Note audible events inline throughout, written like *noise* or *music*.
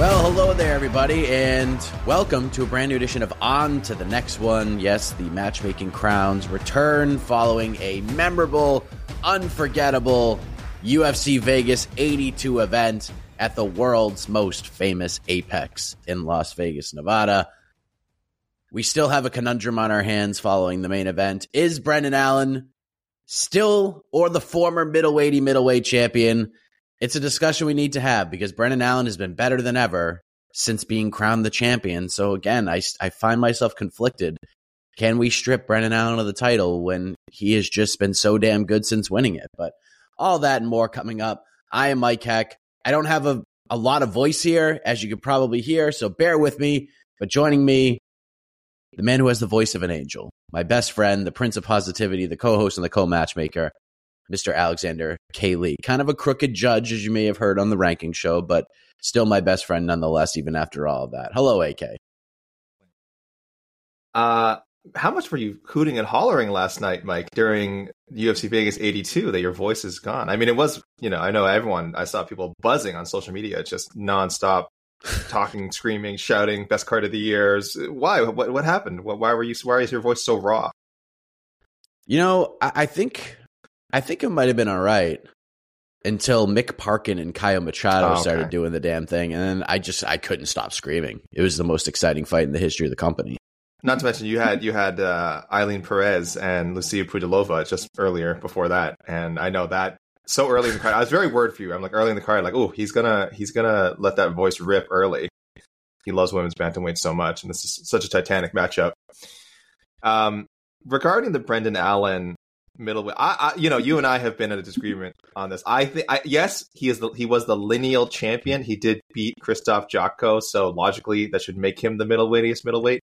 Well, hello there, everybody, and welcome to a brand new edition of On to the Next One. Yes, the matchmaking crowns return following a memorable, unforgettable UFC Vegas 82 event at the world's most famous Apex in Las Vegas, Nevada. We still have a conundrum on our hands following the main event. Is Brendan Allen still or the former middleweight middleweight champion? It's a discussion we need to have because Brendan Allen has been better than ever since being crowned the champion. So again, I, I find myself conflicted. Can we strip Brendan Allen of the title when he has just been so damn good since winning it? But all that and more coming up. I am Mike Heck. I don't have a, a lot of voice here, as you could probably hear, so bear with me. But joining me, the man who has the voice of an angel, my best friend, the prince of positivity, the co host and the co matchmaker, Mr. Alexander K. Lee. Kind of a crooked judge, as you may have heard on the ranking show, but still my best friend nonetheless, even after all of that. Hello, AK. Uh, how much were you hooting and hollering last night, Mike, during UFC Vegas 82 that your voice is gone? I mean, it was, you know, I know everyone, I saw people buzzing on social media, just nonstop talking, *laughs* screaming, shouting, best card of the years. Why? What, what happened? Why were you, why is your voice so raw? You know, I, I think I think it might have been all right until Mick Parkin and Caio Machado oh, okay. started doing the damn thing, and then I just I couldn't stop screaming. It was the most exciting fight in the history of the company. Not to mention you had you had uh, Ailin Perez and Lucia Pudilova just earlier before that, and I know that so early in the card. I was very worried for you. I'm like early in the card, like oh he's gonna he's gonna let that voice rip early. He loves women's bantamweight so much, and this is such a titanic matchup. Um, regarding the Brendan Allen middleweight. I, I, you know, you and I have been in a disagreement on this. I think, yes, he is the he was the lineal champion. He did beat Krzysztof Jotko, so logically that should make him the middleweightiest middleweight.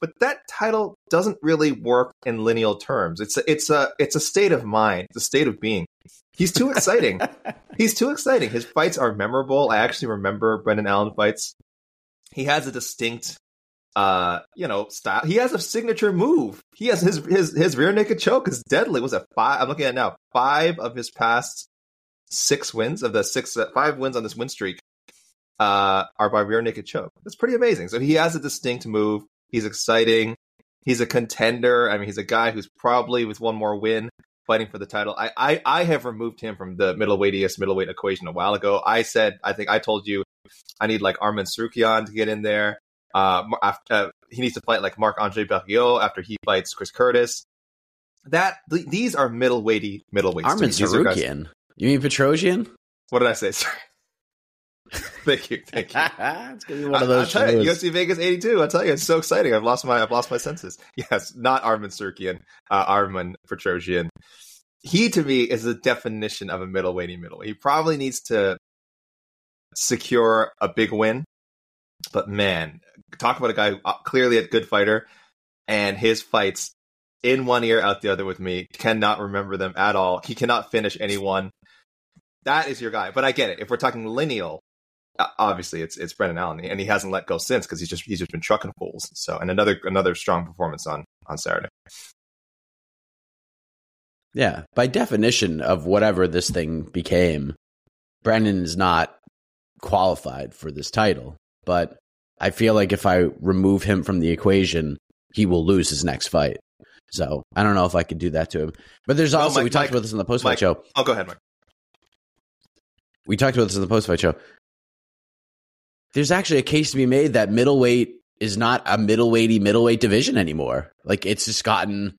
But that title doesn't really work in lineal terms. It's a, it's a it's a state of mind, it's a state of being. He's too exciting. *laughs* He's too exciting. His fights are memorable. I actually remember Brendan Allen fights. He has a distinct uh, you know, style. He has a signature move. He has his his his rear naked choke is deadly. Was it five? I'm looking at now. Five of his past six wins of the six uh, five wins on this win streak uh, are by rear naked choke. That's pretty amazing. So he has a distinct move. He's exciting. He's a contender. I mean, he's a guy who's probably with one more win fighting for the title. I, I, I have removed him from the middleweightiest middleweight equation a while ago. I said, I think I told you I need like Arman Tsarukyan to get in there. Uh, after, uh, he needs to fight like Marc Andre Barriault after he fights Chris Curtis. That th- these are middleweighty middleweights. Arman Tsarukyan. You mean Petrosyan? What did I say? *laughs* Sorry. thank you, thank you. *laughs* it's gonna be one of those. I, you, UFC Vegas '82. I tell you, it's so exciting. I've lost my I've lost my senses. *laughs* Yes, not Arman Tsarukyan, uh, Arman Petrosyan. He to me is the definition of a middleweighty middleweight. He probably needs to secure a big win, but man, talk about a guy uh, clearly a good fighter, and his fights in one ear out the other with me cannot remember them at all. He cannot finish anyone. That is your guy. But I get it. If we're talking lineal, obviously it's it's Brendan Allen, and he hasn't let go since because he's just he's just been trucking fools. So, and another another strong performance on on Saturday. Yeah, by definition of whatever this thing became, Brendan is not qualified for this title. But I feel like if I remove him from the equation, he will lose his next fight. So I don't know if I could do that to him. But there's also Mike, we talked Mike, about this in the post fight show. Oh, go ahead, Mike. We talked about this in the post fight show. There's actually a case to be made that middleweight is not a middleweighty middleweight division anymore. Like it's just gotten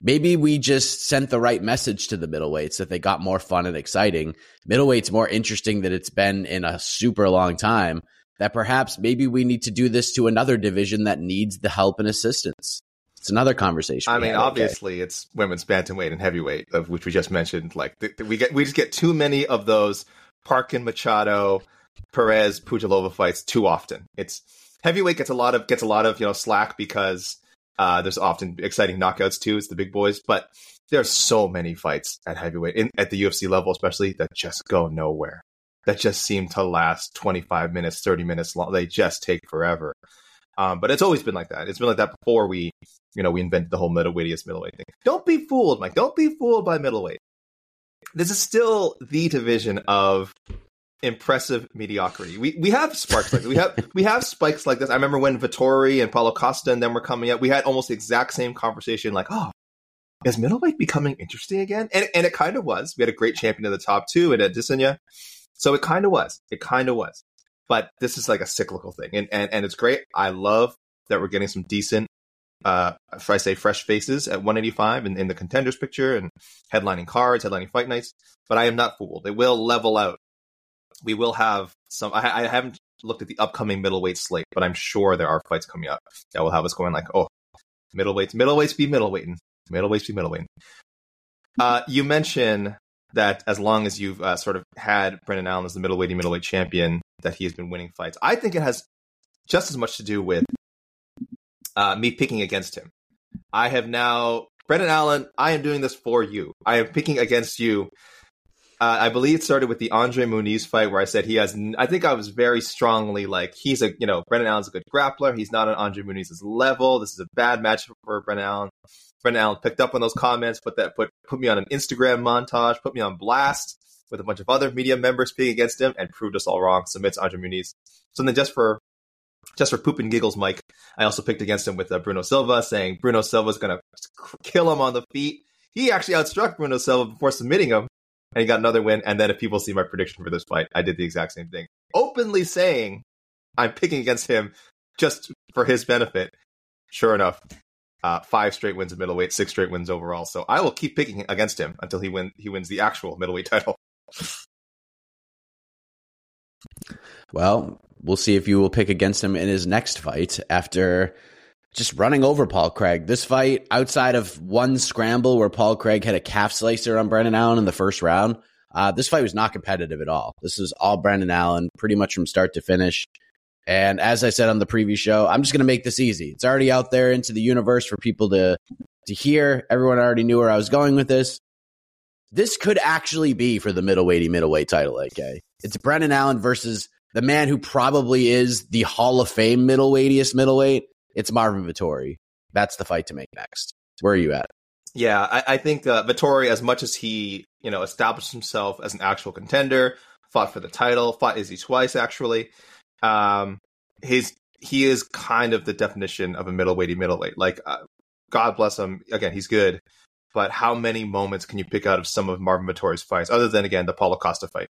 maybe we just sent the right message to the middleweights that they got more fun and exciting. Middleweight's more interesting than it's been in a super long time. That perhaps maybe we need to do this to another division that needs the help and assistance. It's another conversation. I mean, obviously, it's women's bantamweight and heavyweight, of which we just mentioned. Like we get, we just get too many of those Parkin Machado, Perez, Pudilova fights too often. It's heavyweight gets a lot of gets a lot of you know slack because uh, there's often exciting knockouts too. It's the big boys, but there's so many fights at heavyweight in, at the UFC level, especially that just go nowhere. That just seem to last 25 minutes, 30 minutes long. They just take forever. Um, but it's always been like that. It's been like that before we, you know, we invented the whole middleweightiest middleweight thing. Don't be fooled, Mike. Don't be fooled by middleweight. This is still the division of impressive mediocrity. We we have sparks like this. we have we have spikes like this. I remember when Vettori and Paulo Costa and them were coming up, we had almost the exact same conversation. Like, oh, is middleweight becoming interesting again? And and it kind of was. We had a great champion in the top two and at Adesanya, so it kind of was. It kind of was. But this is like a cyclical thing, and and and it's great. I love that we're getting some decent. Uh, if I say fresh faces at 185 in, in the contenders picture and headlining cards, headlining fight nights, but I am not fooled. It will level out we will have some. I, I, haven't looked at the upcoming middleweight slate, but I'm sure there are fights coming up that will have us going like, oh, middleweights, middleweights be middleweighting, middleweights be middleweighting. Uh, you mentioned that as long as you've uh, sort of had Brendan Allen as the middleweight middleweight champion, that he has been winning fights. I think it has just as much to do with uh, me picking against him. I have now, Brendan Allen, I am doing this for you. I am picking against you uh, I believe it started with the Andre Muniz fight where I said he has. I think I was very strongly like he's a you know Brendan Allen's a good grappler. He's not on Andre Muniz's level. This is a bad match for Brendan Allen. Brendan Allen picked up on those comments, put that put put me on an Instagram montage, put me on blast with a bunch of other media members speaking against him, and proved us all wrong. Submits Andre Muniz. So then just for just for poop and giggles, Mike, I also picked against him with uh, Bruno Silva, saying Bruno Silva is going to kill him on the feet. He actually outstruck Bruno Silva before submitting him and he got another win. And then if people see my prediction for this fight, I did the exact same thing, openly saying I'm picking against him just for his benefit. Sure enough, uh, five straight wins in middleweight, six straight wins overall. So I will keep picking against him until he win he wins the actual middleweight title. Well, we'll see if you will pick against him in his next fight after just running over Paul Craig. This fight, outside of one scramble where Paul Craig had a calf slicer on Brendan Allen in the first round, uh, this fight was not competitive at all. This is all Brendan Allen, pretty much from start to finish. And as I said on the previous show, I'm just going to make this easy. It's already out there into the universe for people to to hear. Everyone already knew where I was going with this. This could actually be for the middleweight middleweight title, AK. It's Brendan Allen versus the man who probably is the Hall of Fame middleweightiest middleweight it's Marvin Vettori. That's the fight to make next. Where are you at? Yeah, I, I think uh, Vettori, as much as he, you know, established himself as an actual contender, fought for the title, fought Izzy twice actually. Um, his he is kind of the definition of a middleweighty middleweight. Like, uh, God bless him. Again, he's good, but how many moments can you pick out of some of Marvin Vettori's fights, other than again the Paulo Costa fight?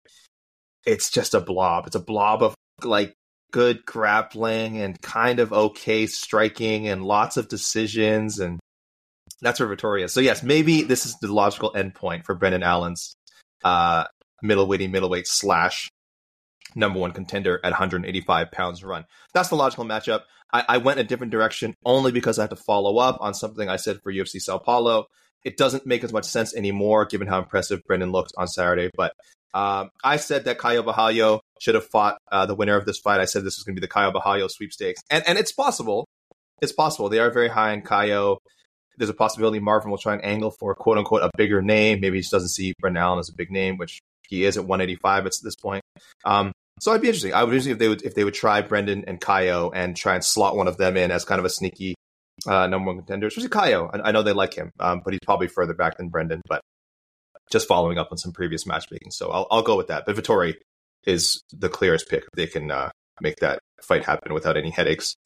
It's just a blob. It's a blob of like good grappling and kind of okay striking and lots of decisions and that's where Vettori is. So yes, maybe this is the logical endpoint for Brendan Allen's uh, middleweight middleweight slash number one contender at 185 pounds run. That's the logical matchup. I, I, went a different direction only because I had to follow up on something I said for UFC Sao Paulo. It doesn't make as much sense anymore given how impressive Brendan looked on Saturday, but um, I said that Caio Borralho should have fought uh, the winner of this fight. I said this was going to be the Caio Borralho sweepstakes, and and it's possible. It's possible they are very high in Caio. There's a possibility Marvin will try and angle for quote unquote a bigger name. Maybe he just doesn't see Brendan Allen as a big name, which he is at 185 at this point. Um, so I'd be interesting. I would if they would if they would try Brendan and Caio and try and slot one of them in as kind of a sneaky uh, number one contender, especially Caio. I, I know they like him, um, but he's probably further back than Brendan. But just following up on some previous matchmaking, so I'll, I'll go with that. But Vettori is the clearest pick. They can uh, make that fight happen without any headaches.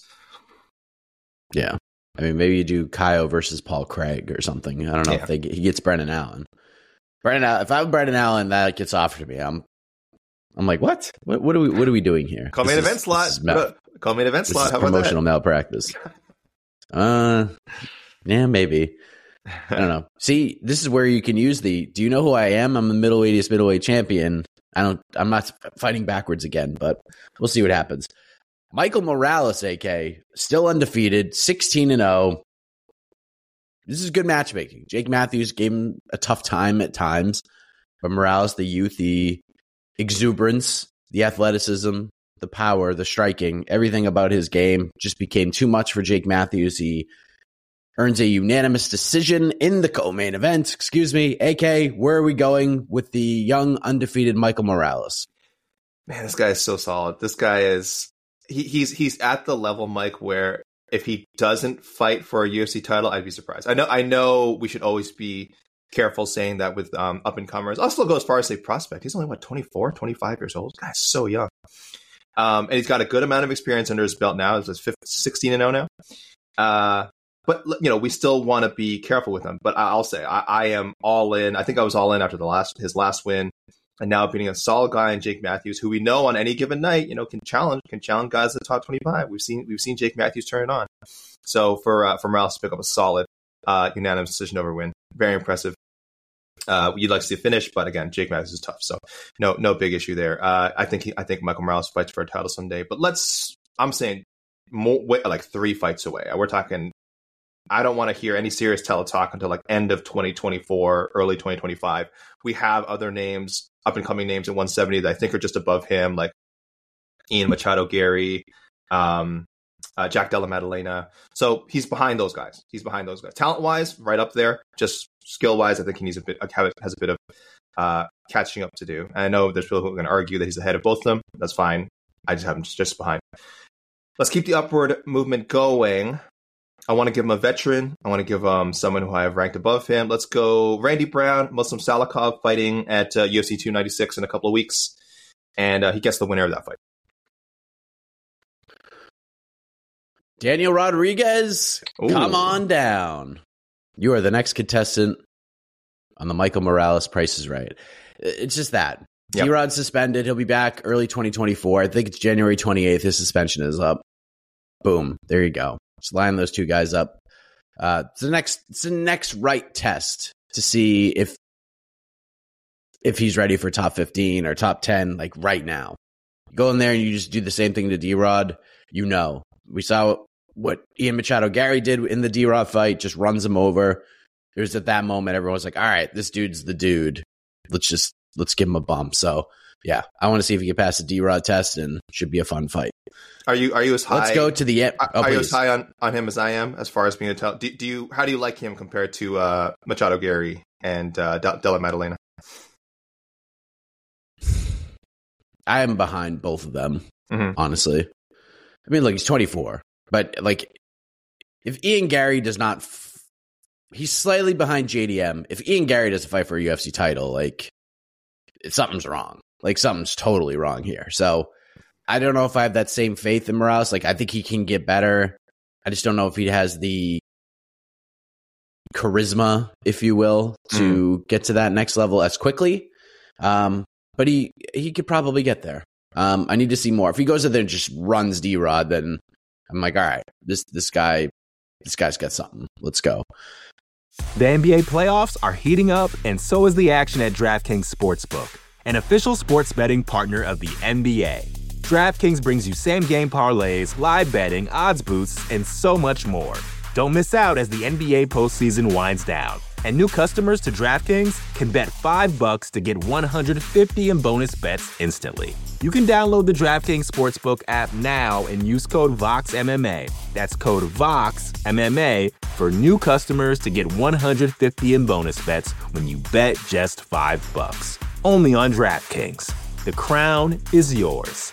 Yeah. I mean, maybe you do Caio versus Paul Craig or something. I don't know yeah. if they get, he gets Brendan Allen. Brendan, Allen, if I'm Brendan Allen, that gets offered to me. I'm, I'm like, what? What, what are we? What are we doing here? Call me an event slot. Mal- Call me an event slot. How promotional malpractice. *laughs* Uh, yeah, maybe. I don't know. *laughs* See, this is where you can use the. Do you know who I am? I'm the middleweight middleweight champion. I don't. I'm not fighting backwards again, but we'll see what happens. Michael Morales, AK, still undefeated, 16 and 0. This is good matchmaking. Jake Matthews gave him a tough time at times, but Morales, the youth, the exuberance, the athleticism, the power, the striking, everything about his game just became too much for Jake Matthews. He earns a unanimous decision in the co-main event. Excuse me, AK. Where are we going with the young undefeated Michael Morales? Man, this guy is so solid. This guy is he, he's he's at the level, Mike, where if he doesn't fight for a UFC title, I'd be surprised. I know I know we should always be careful saying that with um, up and comers. I'll still go as far as say prospect. He's only what 24, 25 years old. This guy's so young. Um, and he's got a good amount of experience under his belt now. He's 16 and 0 now. Uh, but you know, we still want to be careful with him. But I'll say I, I, am all in. I think I was all in after the last his last win and now beating a solid guy in Jake Matthews, who we know on any given night, you know, can challenge can challenge guys at the top twenty five. We've seen we've seen Jake Matthews turn it on. So for uh, for Morales to pick up a solid uh, unanimous decision over win, very impressive. Uh, you'd like to see a finish, but again, Jake Matthews is tough, so no no big issue there. Uh, I think he, I think Michael Morales fights for a title someday, but let's I'm saying more like three fights away. We're talking I don't want to hear any serious teletalk until like end of 2024, early 2025. We have other names, up and coming names at 170 that I think are just above him, like Ian Machado Garry, um, uh, Jack Della Maddalena. So he's behind those guys. He's behind those guys. Talent wise, right up there. Just skill wise, I think he needs a bit has a bit of uh, catching up to do. And I know there's people who are going to argue that he's ahead of both of them. That's fine. I just have him just behind. Let's keep the upward movement going. I want to give him a veteran. I want to give um someone who I have ranked above him. Let's go Randy Brown, Muslim Salikhov fighting at uh, UFC 296 in a couple of weeks, and uh, he gets the winner of that fight. Daniel Rodriguez, Ooh. come on down. You are the next contestant on the Michael Morales Price is Right. It's just that. Yep. T-Rod suspended. He'll be back early 2024. I think it's January 28th. His suspension is up. Boom. There you go. Just line those two guys up. Uh, it's the next. It's the next right test to see if if he's ready for top fifteen or top ten, like right now. You go in there and you just do the same thing to D Rod. You know, we saw what Ian Machado Garry did in the D Rod fight. Just runs him over. It was at that moment everyone was like, "All right, this dude's the dude. Let's just let's give him a bump." So yeah, I want to see if he can pass the D Rod test, and should be a fun fight. Are you are you as high? Let's go to the. Oh, are you as high on, on him as I am as far as being a tell? Do, do you how do you like him compared to uh, Machado Garry and uh, Della Maddalena? I am behind both of them, mm-hmm. honestly. I mean, like he's 24, but like if Ian Garry does not, f- he's slightly behind JDM. If Ian Garry doesn't fight for a UFC title, like something's wrong. Like something's totally wrong here. So I don't know if I have that same faith in Morales. Like I think he can get better. I just don't know if he has the charisma, if you will, to mm. get to that next level as quickly. Um, but he he could probably get there. Um, I need to see more. If he goes in there and just runs D Rod, then I'm like, all right, this this guy this guy's got something. Let's go. The NBA playoffs are heating up, and so is the action at DraftKings Sportsbook, an official sports betting partner of the NBA. DraftKings brings you same game parlays, live betting, odds boosts, and so much more. Don't miss out as the NBA postseason winds down. And new customers to DraftKings can bet 5 bucks to get 150 in bonus bets instantly. You can download the DraftKings Sportsbook app now and use code VOXMMA. That's code VOXMMA for new customers to get 150 in bonus bets when you bet just 5 bucks. Only on DraftKings. The crown is yours.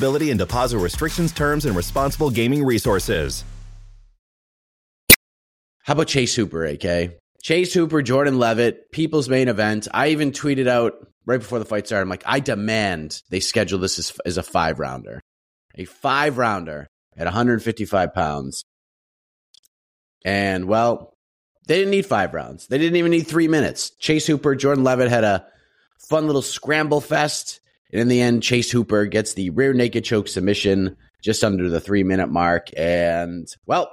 eligibility and deposit restrictions, terms, and responsible gaming resources. How about Chase Hooper, AK? Chase Hooper, Jordan Leavitt, people's main event. I even tweeted out right before the fight started. I'm like, I demand they schedule this as, as a five rounder, a five rounder at 155 pounds. And well, they didn't need five rounds. They didn't even need three minutes. Chase Hooper, Jordan Leavitt had a fun little scramble fest. And in the end, Chase Hooper gets the rear naked choke submission just under the three minute mark. And well,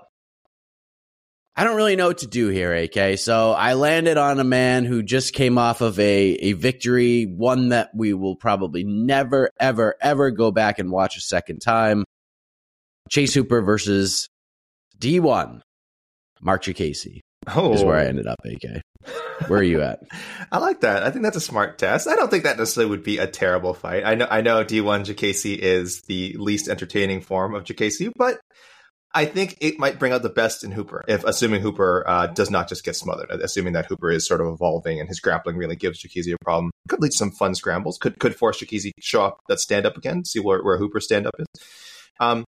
I don't really know what to do here, AK. So I landed on a man who just came off of a, a victory, one that we will probably never, ever, ever go back and watch a second time. Chase Hooper versus D1, Marc Diakiese Oh, is where I oh. ended up, AK. Where are you at? *laughs* I like that. I think that's a smart test. I don't think that necessarily would be a terrible fight. I know I know D1 Diakiese is the least entertaining form of Diakiese, but I think it might bring out the best in Hooper, if assuming Hooper uh, does not just get smothered, assuming that Hooper is sort of evolving and his grappling really gives Diakiese a problem. Could lead to some fun scrambles. Could could force Diakiese to show up that stand up again, see where, where Hooper's stand up is. Um,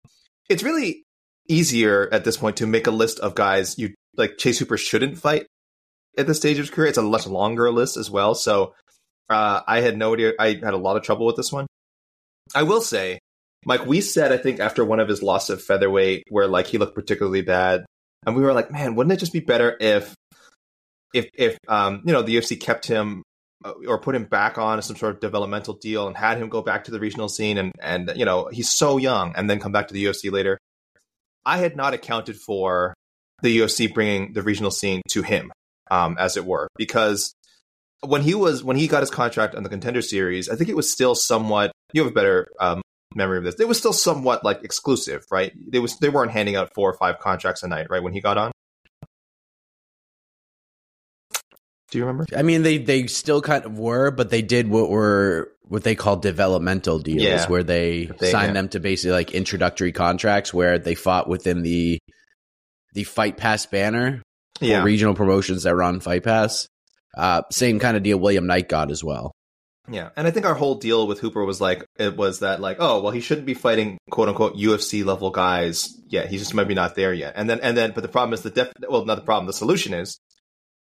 it's really easier at this point to make a list of guys you like Chase Hooper shouldn't fight at this stage of his career. It's a much longer list as well. So uh, I had no idea. I had a lot of trouble with this one. I will say, Mike, we said I think after one of his loss at featherweight, where like he looked particularly bad, and we were like, man, wouldn't it just be better if, if if um you know the UFC kept him uh, or put him back on some sort of developmental deal and had him go back to the regional scene and and you know he's so young and then come back to the UFC later. I had not accounted for the UFC bringing the regional scene to him, um, as it were, because when he was when he got his contract on the contender series, I think it was still somewhat. You have a better um, memory of this. It was still somewhat like exclusive, right? They was they weren't handing out four or five contracts a night, right? When he got on. Do you remember? I mean, they they still kind of were, but they did what were what they call developmental deals, Yeah. where they, They- signed yeah. them to basically like introductory contracts, where they fought within the the Fight Pass banner Yeah, regional promotions that run Fight Pass. Uh, same kind of deal William Knight got as well. yeah. And I think our whole deal with Hooper was like it was that like oh well he shouldn't be fighting quote unquote UFC level guys yet. He just might be not there yet. And then and then but the problem is the def well not the problem the solution is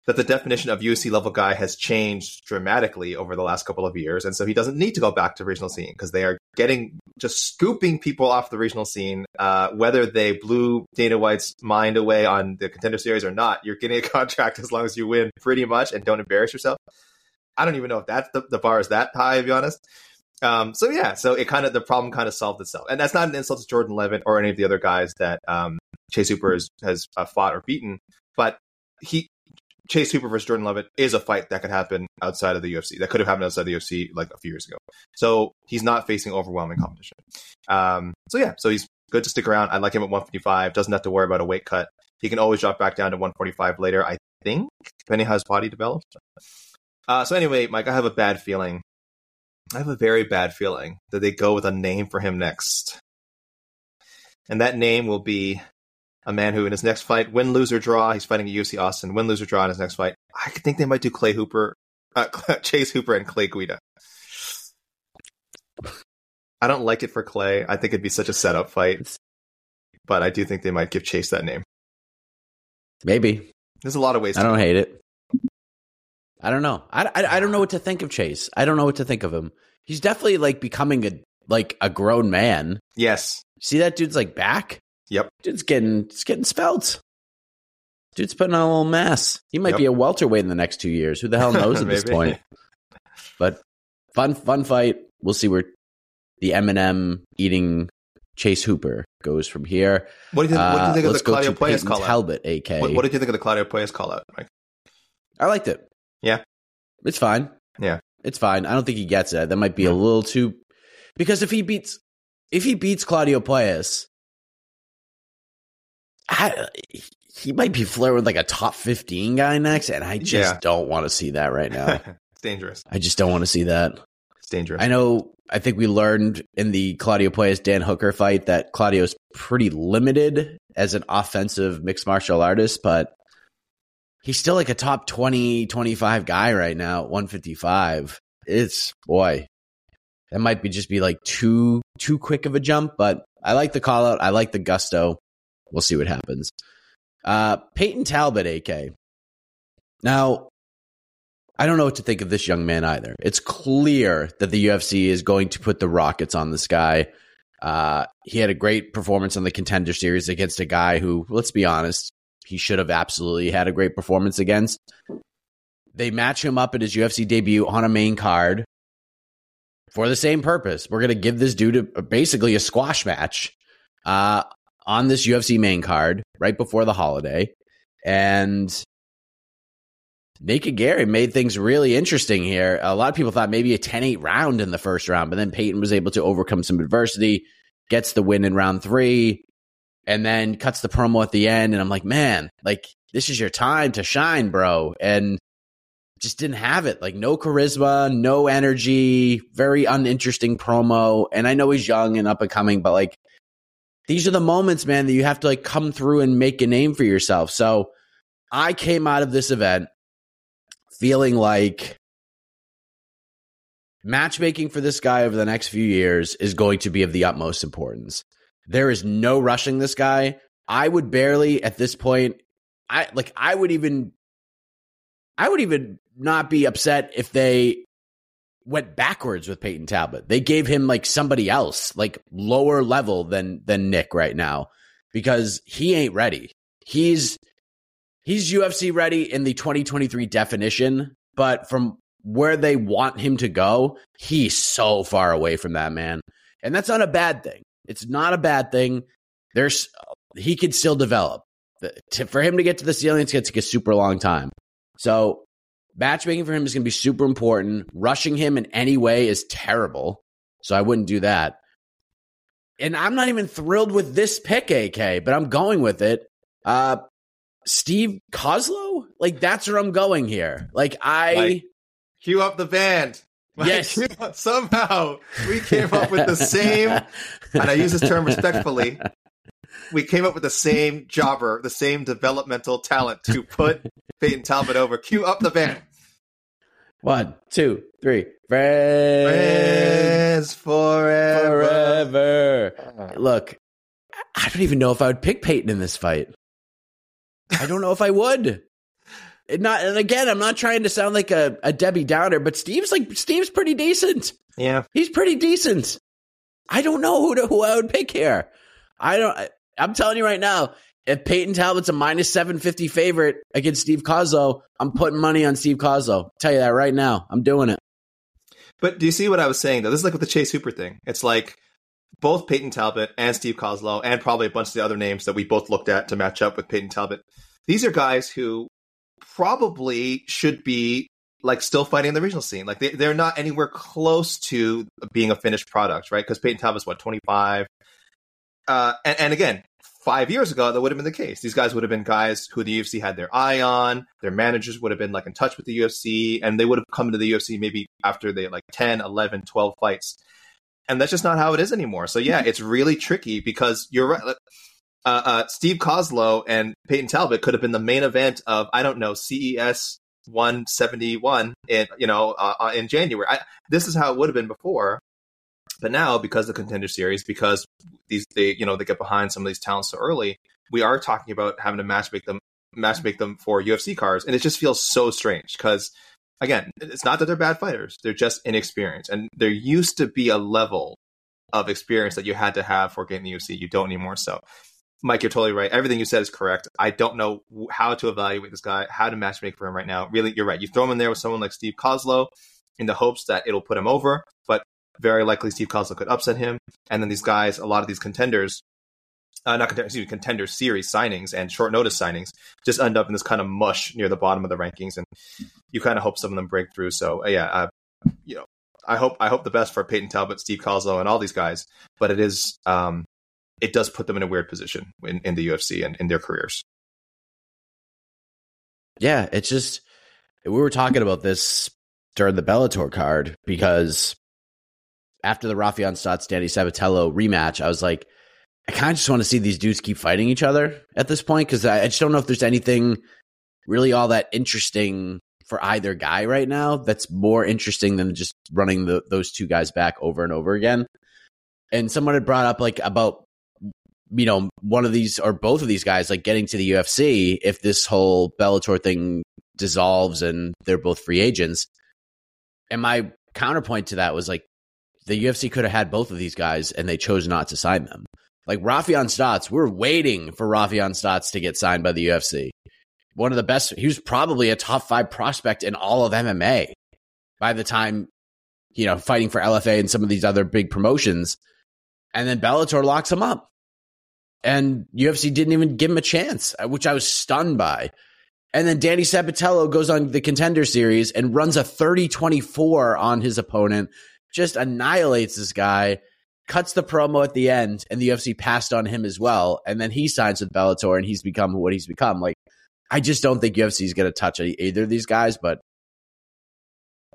that the definition of UFC level guy has changed dramatically over the last couple of years, and so he doesn't need to go back to regional scene because they are getting just scooping people off the regional scene, uh, whether they blew Dana White's mind away on the contender series or not. You're getting a *laughs* contract as long as you win, pretty much, and don't embarrass yourself. I don't even know if that's the, the bar is that high, to be honest. Um, so yeah, so it kind of the problem kind of solved itself, and that's not an insult to Jordan Leavitt or any of the other guys that um, Chase Hooper has, has uh, fought or beaten, but he Chase Hooper versus Jordan Leavitt is a fight that could happen outside of the UFC. That could have happened outside of the UFC like a few years ago. So he's not facing overwhelming competition. Um, so yeah, so he's good to stick around. I like him at 155. Doesn't have to worry about a weight cut. He can always drop back down to 145 later. I think, depending how his body develops. Uh, so anyway, Mike, I have a bad feeling. I have a very bad feeling that they go with a name for him next, and that name will be a man who in his next fight, win, lose, or draw, he's fighting a UFC Austin, win, lose, or draw in his next fight. I think they might do Clay Hooper, uh, *laughs* Chase Hooper, and Clay Guida. I don't like it for Clay. I think it'd be such a setup fight, but I do think they might give Chase that name. Maybe There's a lot of ways. I don't hate it. I don't know. I, I, I don't know what to think of Chase. I don't know what to think of him. He's definitely like becoming a like a grown man. Yes. See that dude's like back. Yep. Dude's getting it's getting spelt. Dude's putting on a little mass. He might Yep. be a welterweight in the next two years. Who the hell knows at *laughs* this point? But fun fun fight. We'll see where the Eminem eating Chase Hooper goes from here. What do you think, what do you Uh, think of the Claudio Puelles call out? Talbott, AK. What, what did you think of the Claudio Puelles call out, Mike? I liked it. Yeah. It's fine. Yeah. It's fine. I don't think he gets it. That might be a little too because if he beats if he beats Claudio Puelles, I, he might be flirting with like a top 15 guy next, and I just Yeah. don't want to see that right now. *laughs* it's dangerous. I just don't want to see that. It's dangerous. I know. I think we learned in the Claudio Puelles Dan Hooker fight that Claudio's pretty limited as an offensive mixed martial artist, but he's still like a top 20, 25 guy right now 155. It's boy, that might be just be like too too quick of a jump, but I like the call out. I like the gusto. We'll see what happens. Uh Peyton Talbott, AK. Now, I don't know what to think of this young man either. It's clear that the UFC is going to put the rockets on this guy. Uh, he had a great performance on the contender series against a guy who, let's be honest, he should have absolutely had a great performance against. They match him up at his UFC debut on a main card for the same purpose. We're going to give this dude a, basically a squash match uh, on this UFC main card right before the holiday. And Nick Aguirre made things really interesting here. A lot of people thought maybe a 10 8 round in the first round, but then Peyton was able to overcome some adversity, gets the win in round three, and then cuts the promo at the end. And I'm like, man, like, this is your time to shine, bro. And just didn't have it. Like, no charisma, no energy, very uninteresting promo. And I know he's young and up and coming, but like, these are the moments, man, that you have to like come through and make a name for yourself. So I came out of this event feeling like matchmaking for this guy over the next few years is going to be of the utmost importance. There is no rushing this guy. I would barely at this point I like I would even I would even not be upset if they went backwards with Peyton Talbott. They gave him like somebody else, like lower level than than Nick right now because he ain't ready. He's he's UFC ready in the 2023 definition, but from where they want him to go, he's so far away from that man. And that's not a bad thing. It's not a bad thing. There's he could still develop. For him to get to the ceiling, it's going to take a super long time. So matchmaking for him is going to be super important. Rushing him in any way is terrible. So I wouldn't do that. And I'm not even thrilled with this pick, AK, but I'm going with it. Uh, Steve Koslow? Like, that's where I'm going here. Like, I. Like- Cue up the band. Like, Yes. up- *laughs* somehow we came up with the same, and I use this term respectfully. We came up with the same jobber, the same developmental talent to put *laughs* Peyton Talbott over. Cue up the band. One, two, three. Friends Friends forever. forever. Look, I don't even know if I would pick Peyton in this fight. I don't know if I would. And not, and again, I'm not trying to sound like a, a Debbie Downer, but Steve's like Steve's pretty decent. Yeah. He's pretty decent. I don't know who to, who I would pick here. I don't. I'm telling you right now, if Peyton Talbott's a minus seven fifty favorite against Steve Koslow, I'm putting money on Steve Koslow. Tell you that right now. I'm doing it. But do you see what I was saying though? This is like with the Chase Hooper thing. It's like both Peyton Talbott and Steve Koslow, and probably a bunch of the other names that we both looked at to match up with Peyton Talbott. These are guys who probably should be like still fighting in the regional scene. Like they, they're not anywhere close to being a finished product, right? Because Peyton Talbott's what twenty five, uh, and, and again, five years ago that would have been the case. These guys would have been guys who the UFC had their eye on. Their managers would have been like in touch with the UFC, and they would have come to the UFC maybe after they like 10, 11, 12 fights. And that's just not how it is anymore. So yeah, it's really tricky because you're right. Uh, uh, Steve Koslow and Peyton Talbott could have been the main event of I don't know CES 171 in you know uh, uh, in January. I, this is how it would have been before, but now because of the contender series, because these they you know they get behind some of these talents so early, we are talking about having to match make them match make them for UFC cars, and it just feels so strange because again, it's not that they're bad fighters; they're just inexperienced, and there used to be a level of experience that you had to have for getting the UFC. You don't anymore. So, Mike, you're totally right. Everything you said is correct. I don't know how to evaluate this guy, how to matchmake for him right now. Really, you're right. You throw him in there with someone like Steve Koslow in the hopes that it'll put him over, very likely Steve Koslow could upset him. And then these guys, a lot of these contenders, uh, not contenders, excuse me, contender series signings and short notice signings just end up in this kind of mush near the bottom of the rankings. And you kind of hope some of them break through. So, uh, yeah, uh, you know, I hope I hope the best for Peyton Talbott, Steve Koslow, and all these guys. But it is um, it does put them in a weird position in, in the UFC and in their careers. Yeah, it's just we were talking about this during the Bellator card because after the Raufeon Stotts Danny Sabatello rematch, I was like, I kind of just want to see these dudes keep fighting each other at this point because I, I just don't know if there's anything really all that interesting for either guy right now that's more interesting than just running the, those two guys back over and over again. And someone had brought up like about you know one of these or both of these guys like getting to the UFC if this whole Bellator thing dissolves and they're both free agents. And my counterpoint to that was like the UFC could have had both of these guys and they chose not to sign them. Like Raufeon Stotts, we're waiting for Raufeon Stotts to get signed by the UFC. One of the best, he was probably a top five prospect in all of MMA by the time, you know, fighting for LFA and some of these other big promotions. And then Bellator locks him up. And UFC didn't even give him a chance, uh, which I was stunned by. And then Danny Sabatello goes on the contender series and runs a 30 24 on his opponent, just annihilates this guy, cuts the promo at the end, and the UFC passed on him as well. And then he signs with Bellator and he's become what he's become. Like, I just don't think UFC is going to touch either of these guys, but.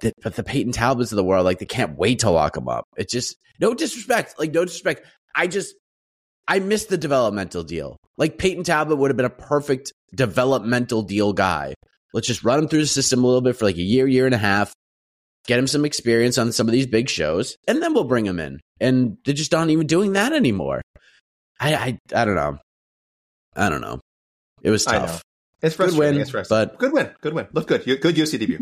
The, but the Peyton Talbotts of the world, like they can't wait to lock him up. It's just no disrespect, like no disrespect. I just I missed the developmental deal. Like Peyton Talbott would have been a perfect developmental deal guy. Let's just run him through the system a little bit for like a year, year and a half, get him some experience on some of these big shows, and then we'll bring him in. And they're just not even doing that anymore. I I, I don't know. I don't know. It was tough. It's frustrating. Good win, it's but good win. Good win. Look good. Good UFC debut.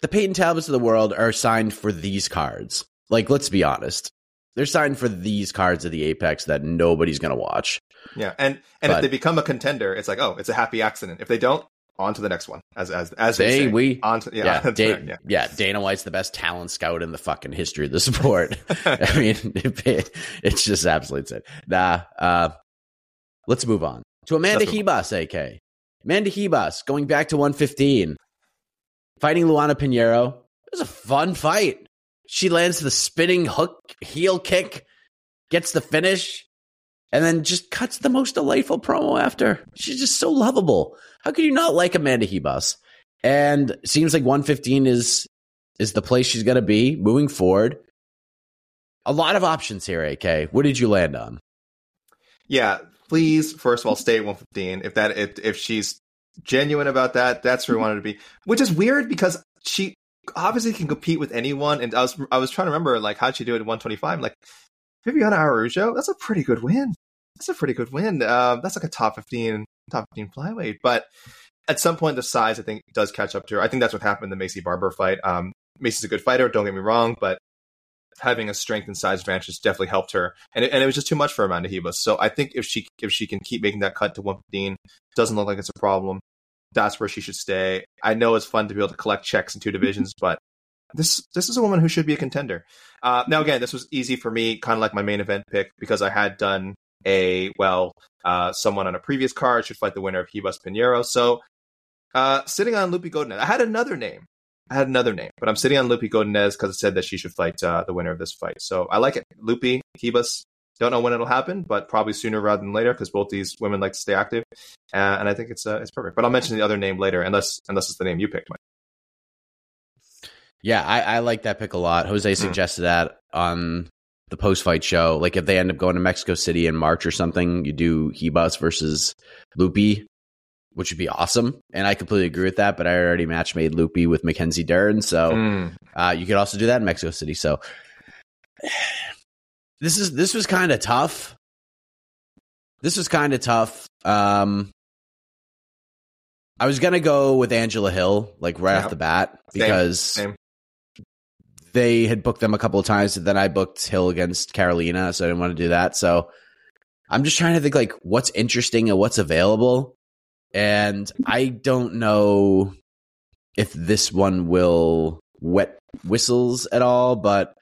The Peyton Talbotts of the world are signed for these cards. Like, let's be honest. They're signed for these cards of the Apex that nobody's going to watch. Yeah, and and but, if they become a contender, it's like, oh, it's a happy accident. If they don't, on to the next one. As as as they, they we on to, yeah *laughs* yeah, da- right, yeah, yeah Dana White's the best talent scout in the fucking history of the sport. *laughs* I mean, it, it's just absolutely insane. Nah, uh, let's move on to Amanda Ribas, AK. Amanda Ribas going back to 115, fighting Luana Pinheiro. It was a fun fight. She lands the spinning hook heel kick, gets the finish, and then just cuts the most delightful promo after. She's just so lovable. How could you not like Amanda Ribas? And seems like 115 is is the place she's going to be moving forward. A lot of options here, AK. What did you land on? Yeah, please first of all stay at 115 if that if if she's genuine about that that's where we wanted to be which is weird because she obviously can compete with anyone. And I was I was trying to remember like how'd she do it at 125? Like Viviana Araujo, that's a pretty good win. That's a pretty good win. Um, that's like a top 15 top 15 flyweight. But at some point, the size I think does catch up to her. I think that's what happened in the Maycee Barber fight. Um, Maycee's a good fighter, don't get me wrong, but having a strength and size advantage definitely helped her, and it, and it was just too much for Amanda Ribas. So I think if she if she can keep making that cut to 115, doesn't look like it's a problem that's where she should stay. I know it's fun to be able to collect checks in two divisions, *laughs* but this this is a woman who should be a contender. Uh, now, again, this was easy for me, kind of like my main event pick, because I had done a well, uh, someone on a previous card should fight the winner of Ribas Pinheiro. So, uh, sitting on Loopy Godinez, I had another name. I had another name, but I'm sitting on Loopy Godinez because it said that she should fight uh, the winner of this fight. So I like it. Loopy, Ribas, don't know when it'll happen, but probably sooner rather than later because both these women like to stay active, uh, and I think it's uh, it's perfect. But I'll mention the other name later, unless unless it's the name you picked, Mike. Yeah, I, I like that pick a lot. Jose hmm. suggested mm. that on the post fight show. Like if they end up going to Mexico City in March or something, you do Ribas versus Loopy, which would be awesome. And I completely agree with that. But I already match made Loopy with Mackenzie Dern, so mm. uh, you could also do that in Mexico City. So *sighs* this is this was kind of tough. This was kind of tough. Um, I was gonna go with Angela Hill, like right off the bat, because Same. Same. They had booked them a couple of times, and then I booked Hill against Carolina, so I didn't want to do that. So I'm just trying to think like what's interesting and what's available, and I don't know if this one will wet whistles at all, but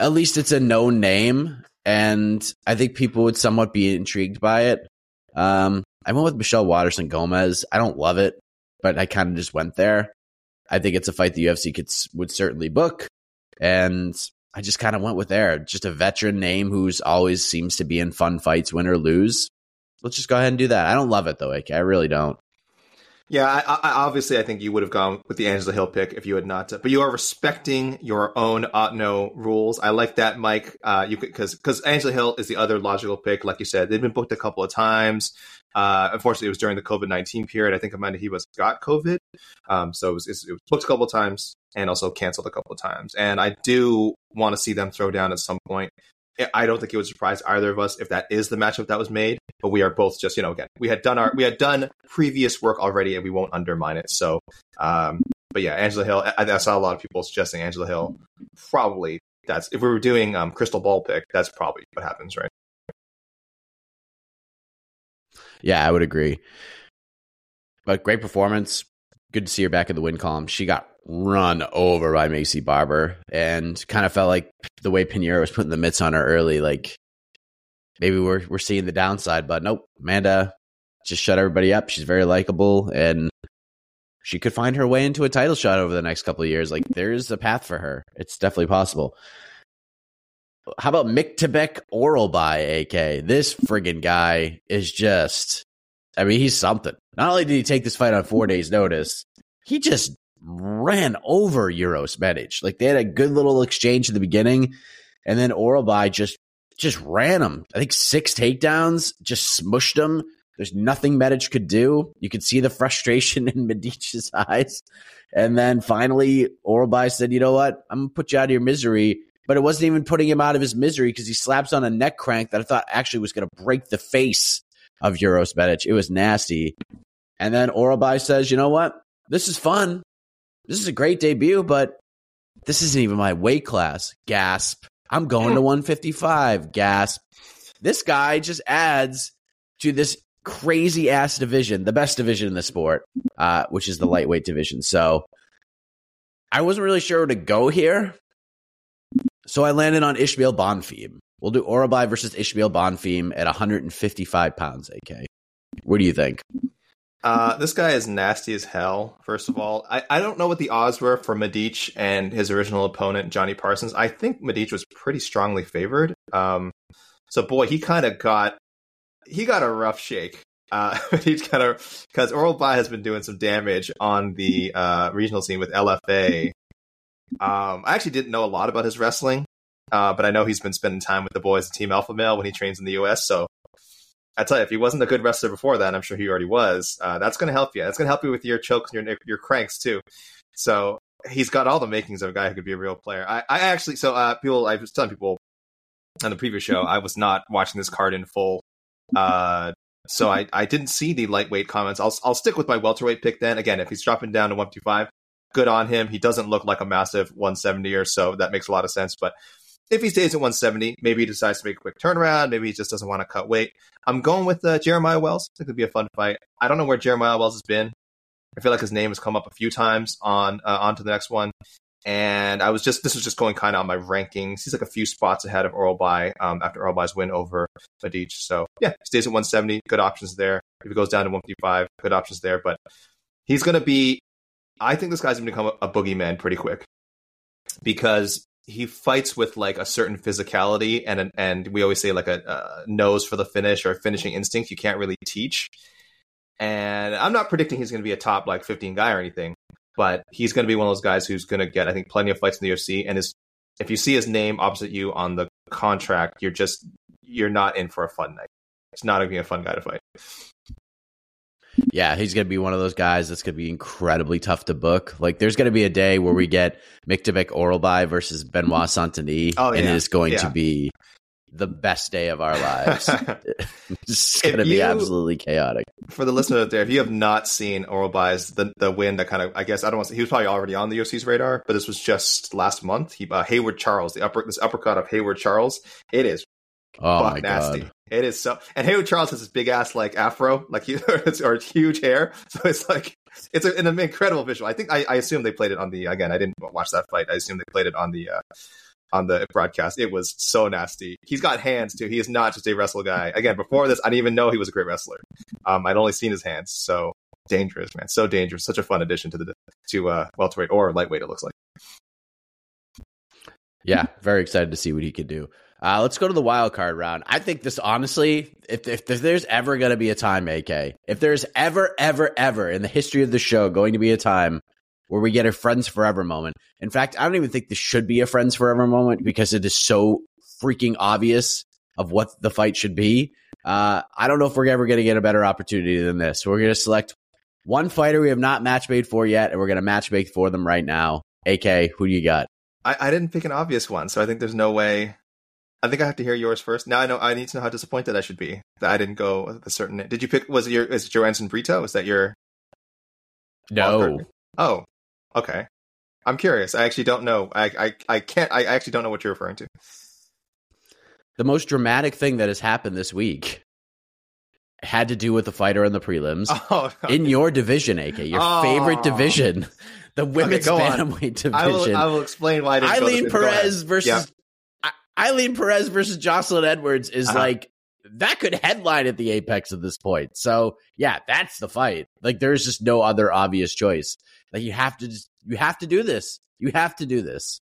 at least it's a known name, and I think people would somewhat be intrigued by it. Um, I went with Michelle Waterson Gomez. I don't love it, but I kind of just went there. I think it's a fight the UFC could would certainly book, and I just kind of went with there. Just a veteran name who's always seems to be in fun fights, win or lose. Let's just go ahead and do that. I don't love it though, AK. I really don't. Yeah, I, I, obviously, I think you would have gone with the Angela Hill pick if you had not. But you are respecting your own Otno rules. I like that, Mike. Uh, you because because Angela Hill is the other logical pick. Like you said, they've been booked a couple of times. Uh, unfortunately, it was during the COVID nineteen period. I think Amanda he was got COVID, um, so it was, it was booked a couple of times and also canceled a couple of times. And I do want to see them throw down at some point. I don't think it would surprise either of us if that is the matchup that was made. But we are both just, you know, again, we had done our we had done previous work already, and we won't undermine it. So, um, but yeah, Angela Hill. I, I, saw a lot of people suggesting Angela Hill. Probably that's if we were doing um, crystal ball pick, that's probably what happens, right? Yeah, I would agree. But great performance. Good to see her back in the win column. She got run over by Maycee Barber and kind of felt like the way Pinheiro was putting the mitts on her early, like maybe we're we're seeing the downside, but nope. Amanda just shut everybody up. She's very likable and she could find her way into a title shot over the next couple of years. Like there's a path for her. It's definitely possible. How about Myktabek Oral by AK? This friggin' guy is just I mean, he's something. Not only did he take this fight on four days' notice, he just ran over Uros Medic. Like they had a good little exchange in the beginning, and then Orolbai just just ran him. I think six takedowns, just smushed him. There's nothing Medic could do. You could see the frustration *laughs* in Medic's *laughs* eyes. And then finally, Orolbai said, you know what? I'm to put you out of your misery. But it wasn't even putting him out of his misery because he slaps on a neck crank that I thought actually was going to break the face of Uros Medic. It was nasty. And then Orolbai says, you know what? This is fun this is a great debut, but this isn't even my weight class. Gasp. I'm going to 155. Gasp. This guy just adds to this crazy ass division, the best division in the sport, uh, which is the lightweight division. So I wasn't really sure where to go here. So I landed on Ishmael Bonfim. We'll do Orolbai versus Ishmael Bonfim at 155 pounds, AK. What do you think? Uh, this guy is nasty as hell. First of all, I, I don't know what the odds were for Medic and his original opponent Jonny Parsons. I think Medic was pretty strongly favored. Um, so boy, he kind of got he got a rough shake. Uh, *laughs* he's kind of because Orolbai has been doing some damage on the uh, regional scene with LFA. Um, I actually didn't know a lot about his wrestling, uh, but I know he's been spending time with the boys at Team Alpha Male when he trains in the U.S. So I tell you, if he wasn't a good wrestler before that, I'm sure he already was. Uh, that's going to help you. That's going to help you with your chokes and your your cranks too. So he's got all the makings of a guy who could be a real player. I, I actually, so uh, people, I was telling people on the previous show, I was not watching this card in full. Uh, so I, I didn't see the lightweight comments. I'll I'll stick with my welterweight pick then. Again, if he's dropping down to 125, good on him. He doesn't look like a massive 170 or so. That makes a lot of sense. But if he stays at 170, maybe he decides to make a quick turnaround. Maybe he just doesn't want to cut weight. I'm going with uh, Jeremiah Wells. I think it'd be a fun fight. I don't know where Jeremiah Wells has been. I feel like his name has come up a few times on uh, the next one. And I was just this was just going kind of on my rankings. He's like a few spots ahead of Orolbai um, after Orolbai's win over Medic. So yeah, stays at 170. Good options there. If he goes down to 155, good options there. But he's going to be. I think this guy's going to become a, boogeyman pretty quick because he fights with like a certain physicality and and we always say like a, a nose for the finish or finishing instinct you can't really teach. And I'm not predicting he's going to be a top like 15 guy or anything, but he's going to be one of those guys who's going to get I think plenty of fights in the UFC. And is if you see his name opposite you on the contract, you're just you're not in for a fun night. It's not going to be a fun guy to fight. Yeah, he's going to be one of those guys that's going to be incredibly tough to book. Like, there's going to be a day where we get Myktybek Orolbai versus Benoit Saint-Denis, oh, yeah. and it is going yeah. to be the best day of our lives. *laughs* it's going to be absolutely chaotic. For the listener out there, if you have not seen Orolbai's the the win that kind of I guess I don't want to say he was probably already on the UFC's radar, but this was just last month. He uh, Hayward Charles, the upper this uppercut of Hayward Charles, it is Oh my nasty. god. It is so, and Hayward Charles has this big ass like afro, like he, *laughs* or huge hair. So it's like it's an incredible visual. I think I, I assume they played it on the again. I didn't watch that fight. I assume they played it on the uh, on the broadcast. It was so nasty. He's got hands too. He is not just a wrestle guy. Again, before this, I didn't even know he was a great wrestler. Um, I'd only seen his hands. So dangerous, man. So dangerous. Such a fun addition to the to uh, welterweight or lightweight. It looks like. Yeah, very excited to see what he could do. Uh, let's go to the wild card round. I think this honestly, if if, if there's ever going to be a time, AK, if there's ever, ever, ever in the history of the show going to be a time where we get a friends forever moment. In fact, I don't even think this should be a friends forever moment because it is so freaking obvious of what the fight should be. Uh, I don't know if we're ever going to get a better opportunity than this. We're going to select one fighter we have not match made for yet, and we're going to match make for them right now. AK, who do you got? I, I didn't pick an obvious one, so I think there's no way. I think I have to hear yours first. Now I know I need to know how disappointed I should be that I didn't go with a certain. Did you pick? Was it your? Is it Joanderson Brito? Is that your? No. Oh, okay. I'm curious. I actually don't know. I I, I can't. I actually don't know what you're referring to. The most dramatic thing that has happened this week had to do with the fighter in the prelims *laughs* Oh, okay. in your division, AK, your Oh. favorite division, the women's on. bantamweight division. I will. I will explain why. I Eileen this way. Go ahead. Perez versus. Ailin Perez versus Jocelyn Edwards is Uh-huh. like that could headline at the apex of this point. So yeah, that's the fight. Like there's just no other obvious choice. Like you have to just you have to do this. You have to do this.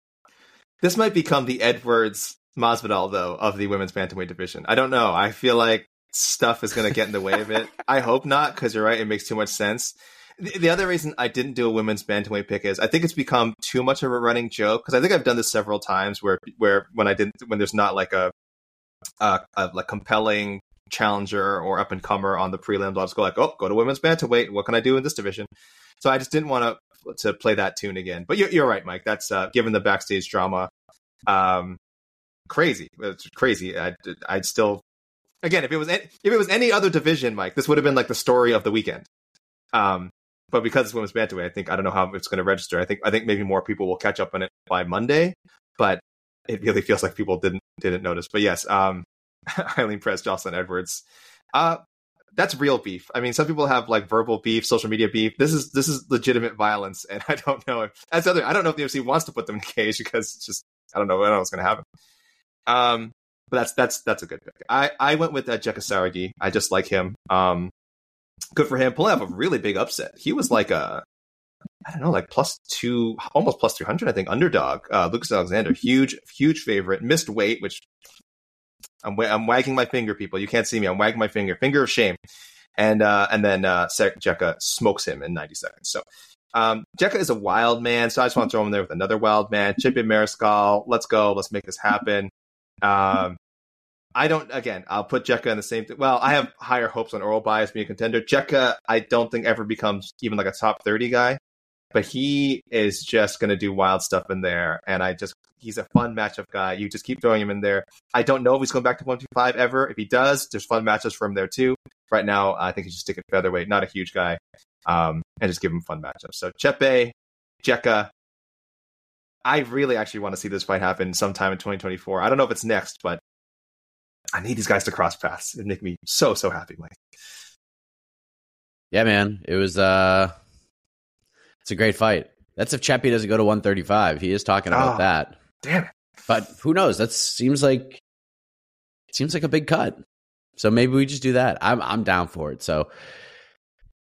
This might become the Edwards Masvidal though of the women's bantamweight division. I don't know. I feel like stuff is going to get in the way of it. *laughs* I hope not because you're right. It makes too much sense. The, the other reason I didn't do a women's bantamweight pick is I think it's become too much of a running joke because I think I've done this several times where where when I didn't when there's not like a a, a like compelling challenger or up and comer on the prelims, I'll just go like, oh, go to women's bantamweight. What can I do in this division? So I just didn't want to to play that tune again. But you're, you're right, Mike. That's uh, given the backstage drama, um, crazy. It's crazy. I I'd still again if it was any, if it was any other division, Mike, this would have been like the story of the weekend. Um, but because it's women's bantamweight, I think I don't know how it's going to register. I think I think maybe more people will catch up on it by Monday, but it really feels like people didn't didn't notice. But yes, um, *laughs* Ailin Press, Jocelyn Edwards, uh, that's real beef. I mean, some people have like verbal beef, social media beef. This is this is legitimate violence, and *laughs* I don't know if that's other. I don't know if the UFC wants to put them in a cage because it's just I don't know. I don't know what's going to happen. Um, but that's that's that's a good pick. I I went with uh, Jeka Saragih. I just like him. Um, good for him. Pulling off a really big upset. He was like a I don't know, like plus two, almost plus three hundred. I think underdog. Uh, Lucas Alexander, huge huge favorite. Missed weight, which I'm I'm wagging my finger. People, you can't see me. I'm wagging my finger. Finger of shame. And uh, and then uh, Jeka smokes him in 90 seconds. So um, Jeka is a wild man, so I just want to throw him there with another wild man. Chepe Mariscal, let's go, let's make this happen. Um, I don't. Again, I'll put Jeka in the same. Th- well, I have higher hopes on Orolbai's being a contender. Jeka, I don't think ever becomes even like a top 30 guy, but he is just going to do wild stuff in there, and I just he's a fun matchup guy. You just keep throwing him in there. I don't know if he's going back to 125 ever. If he does, there's fun matchups for him there too. Right now, I think he should stick at featherweight, not a huge guy, um, and just give him fun matchups. So Chepe, Jeka. I really actually want to see this fight happen sometime in 2024. I don't know if it's next, but I need these guys to cross paths. It'd make me so so happy, Mike. Yeah, man. It was uh it's a great fight. That's if Chepe doesn't go to 135. He is talking about Oh. that. Damn it! But who knows? That seems like seems like a big cut. So maybe we just do that. I'm I'm down for it. So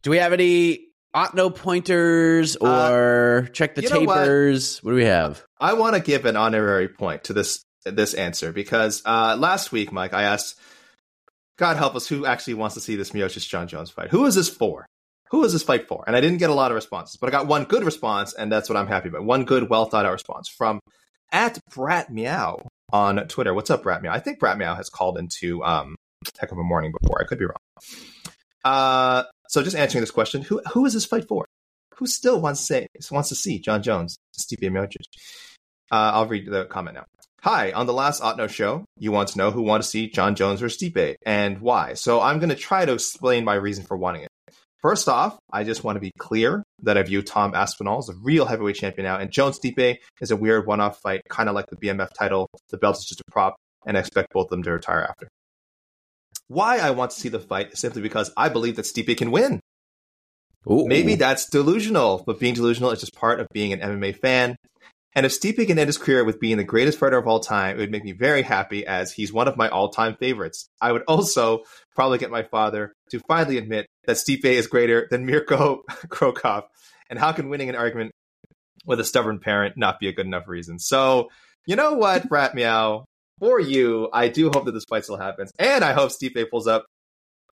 do we have any Otno pointers or check the Uh, know what? tapers? What? do we have? I want to give an honorary point to this this answer because uh, last week, Mike, I asked, God help us, who actually wants to see this Miocic Jon Jones fight? Who is this for? Who is this fight for? And I didn't get a lot of responses, but I got one good response, and that's what I'm happy about. One good, well thought out response from at Brat Meow on Twitter. What's up, Brat Meow? I think Brat Meow has called into um, Heck of a Morning before. I could be wrong. Uh, so just answering this question, who who is this fight for? Who still wants to say wants to see Jon Jones, Stipe Miocic? Uh, I'll read the comment now. Hi, on the last Otno show, you want to know who want to see Jon Jones or Stipe and why. So I'm going to try to explain my reason for wanting it. First off, I just want to be clear that I view Tom Aspinall as a real heavyweight champion now, and Jones Stipe is a weird one-off fight, kind of like the BMF title. The belt is just a prop, and I expect both of them to retire after. Why I want to see the fight is simply because I believe that Stipe can win. Ooh. Maybe that's delusional, but being delusional is just part of being an MMA fan. And if Stipe can end his career with being the greatest fighter of all time, it would make me very happy as he's one of my all-time favorites. I would also probably get my father to finally admit that Stipe is greater than Mirko *laughs* Cro Cop. And how can winning an argument with a stubborn parent not be a good enough reason? So, you know what, Brat Meow? For you, I do hope that this fight still happens. And I hope Stipe pulls up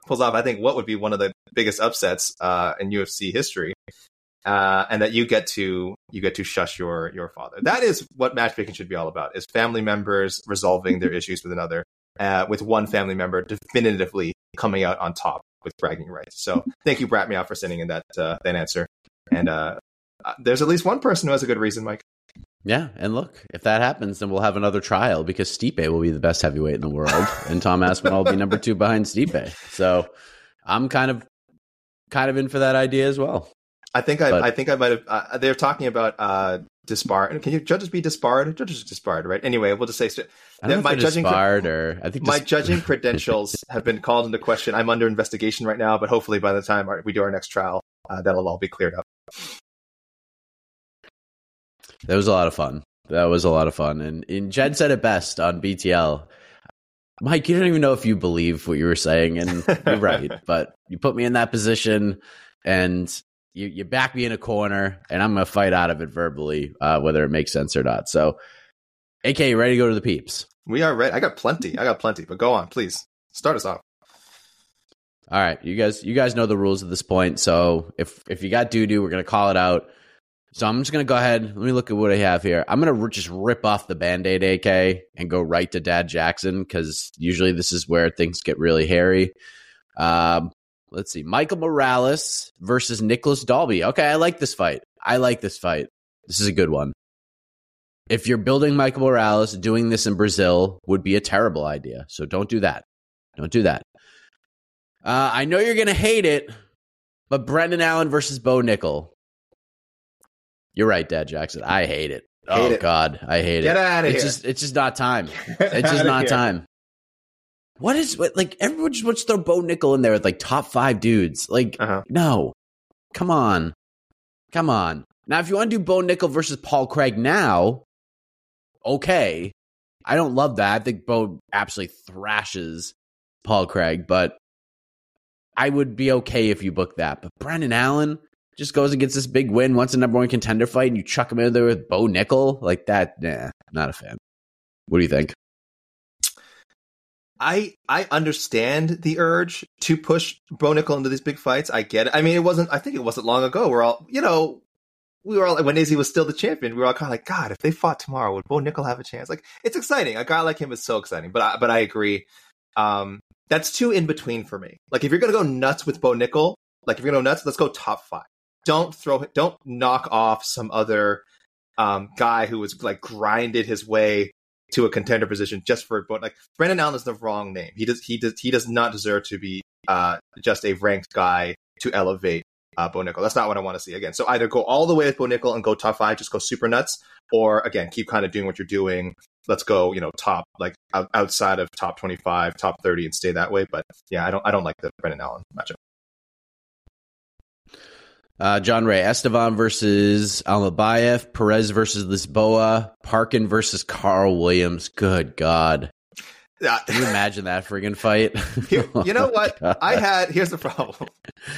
pulls off, I think, what would be one of the biggest upsets uh, in UFC history uh, and that you get to you get to shush your your father. That is what matchmaking should be all about: is family members resolving their issues with another, uh, with one family member definitively coming out on top with bragging rights. So thank you, Brat Meow, for sending in that uh, that answer. And uh, uh, there's at least one person who has a good reason, Mike. Yeah, and look, if that happens, then we'll have another trial because Stipe will be the best heavyweight in the world, *laughs* and Tom Aspinall will be number two behind Stipe. So I'm kind of kind of in for that idea as well. I think I, but, I think I might have. Uh, they're talking about uh, disbarred. Can you judges be disbarred? Judges are disbarred, right? Anyway, we'll just say that my judging disbarred or I think my judging *laughs* credentials have been called into question. I'm under investigation right now, but hopefully by the time we do our next trial, uh, that'll all be cleared up. That was a lot of fun. That was a lot of fun, and, and Jed said it best on BTL. Mike, you don't even know if you believe what you were saying, and you're right. *laughs* But you put me in that position, and you, you back me in a corner and I'm going to fight out of it verbally, uh, whether it makes sense or not. So, AK, you ready to go to the peeps? We are ready. I got plenty. I got plenty, but go on, please. Start us off. All right, you guys, you guys know the rules at this point. So if if you got doo doo, we're gonna call it out. So I'm just gonna go ahead. Let me look at what I have here. I'm gonna just rip off the band aid AK and go right to Dad Jackson because usually this is where things get really hairy. Um, let's see, Michael Morales versus Nicolas Dalby. Okay, I like this fight. I like this fight. This is a good one. If you're building Michael Morales, doing this in Brazil would be a terrible idea. So don't do that. Don't do that. Uh, I know you're going to hate it, but Brendan Allen versus Bo Nickal. You're right, Dad Jackson. I hate it. Hate oh it. God, I hate Get it. Get out of it's here. Just, it's just not time. *laughs* it's just not here. time. What is like everyone just wants to throw Bo Nickal in there with like top five dudes? Like, uh-huh. no, come on, come on. Now, if you want to do Bo Nickal versus Paul Craig now, okay. I don't love that. I think Bo absolutely thrashes Paul Craig, but I would be okay if you book that. But Brendan Allen just goes and gets this big win, wants a number one contender fight, and you chuck him in there with Bo Nickal. like that. Nah, not a fan. What do you think? I I understand the urge to push Bo Nickal into these big fights. I get it. I mean, it wasn't. I think it wasn't long ago. We're all, you know, we were all when Izzy was still the champion. We were all kind of like, God, if they fought tomorrow, would Bo Nickal have a chance? Like, it's exciting. A guy like him is so exciting. But I, but I agree. Um, that's too in between for me. Like, if you're gonna go nuts with Bo Nickal, like if you're gonna go nuts, let's go top five. Don't throw. Don't knock off some other um, guy who was like grinded his way to a contender position just for but like Brendan Allen is the wrong name. He does he does he does not deserve to be uh, just a ranked guy to elevate uh, Bo Nickal. That's not what I want to see again. So either go all the way with Bo Nickal and go top five, just go super nuts, or again keep kind of doing what you're doing. Let's go, you know, top like outside of top 25, top 30, and stay that way. But yeah, I don't I don't like the Brendan Allen matchup. Uh, John Ray Estevan versus Almabayev, Perez versus Lisboa, Parkin versus Carl Williams. Good God. Can you imagine that friggin' fight? *laughs* Here, you know *laughs* what? Oh I had here's the problem.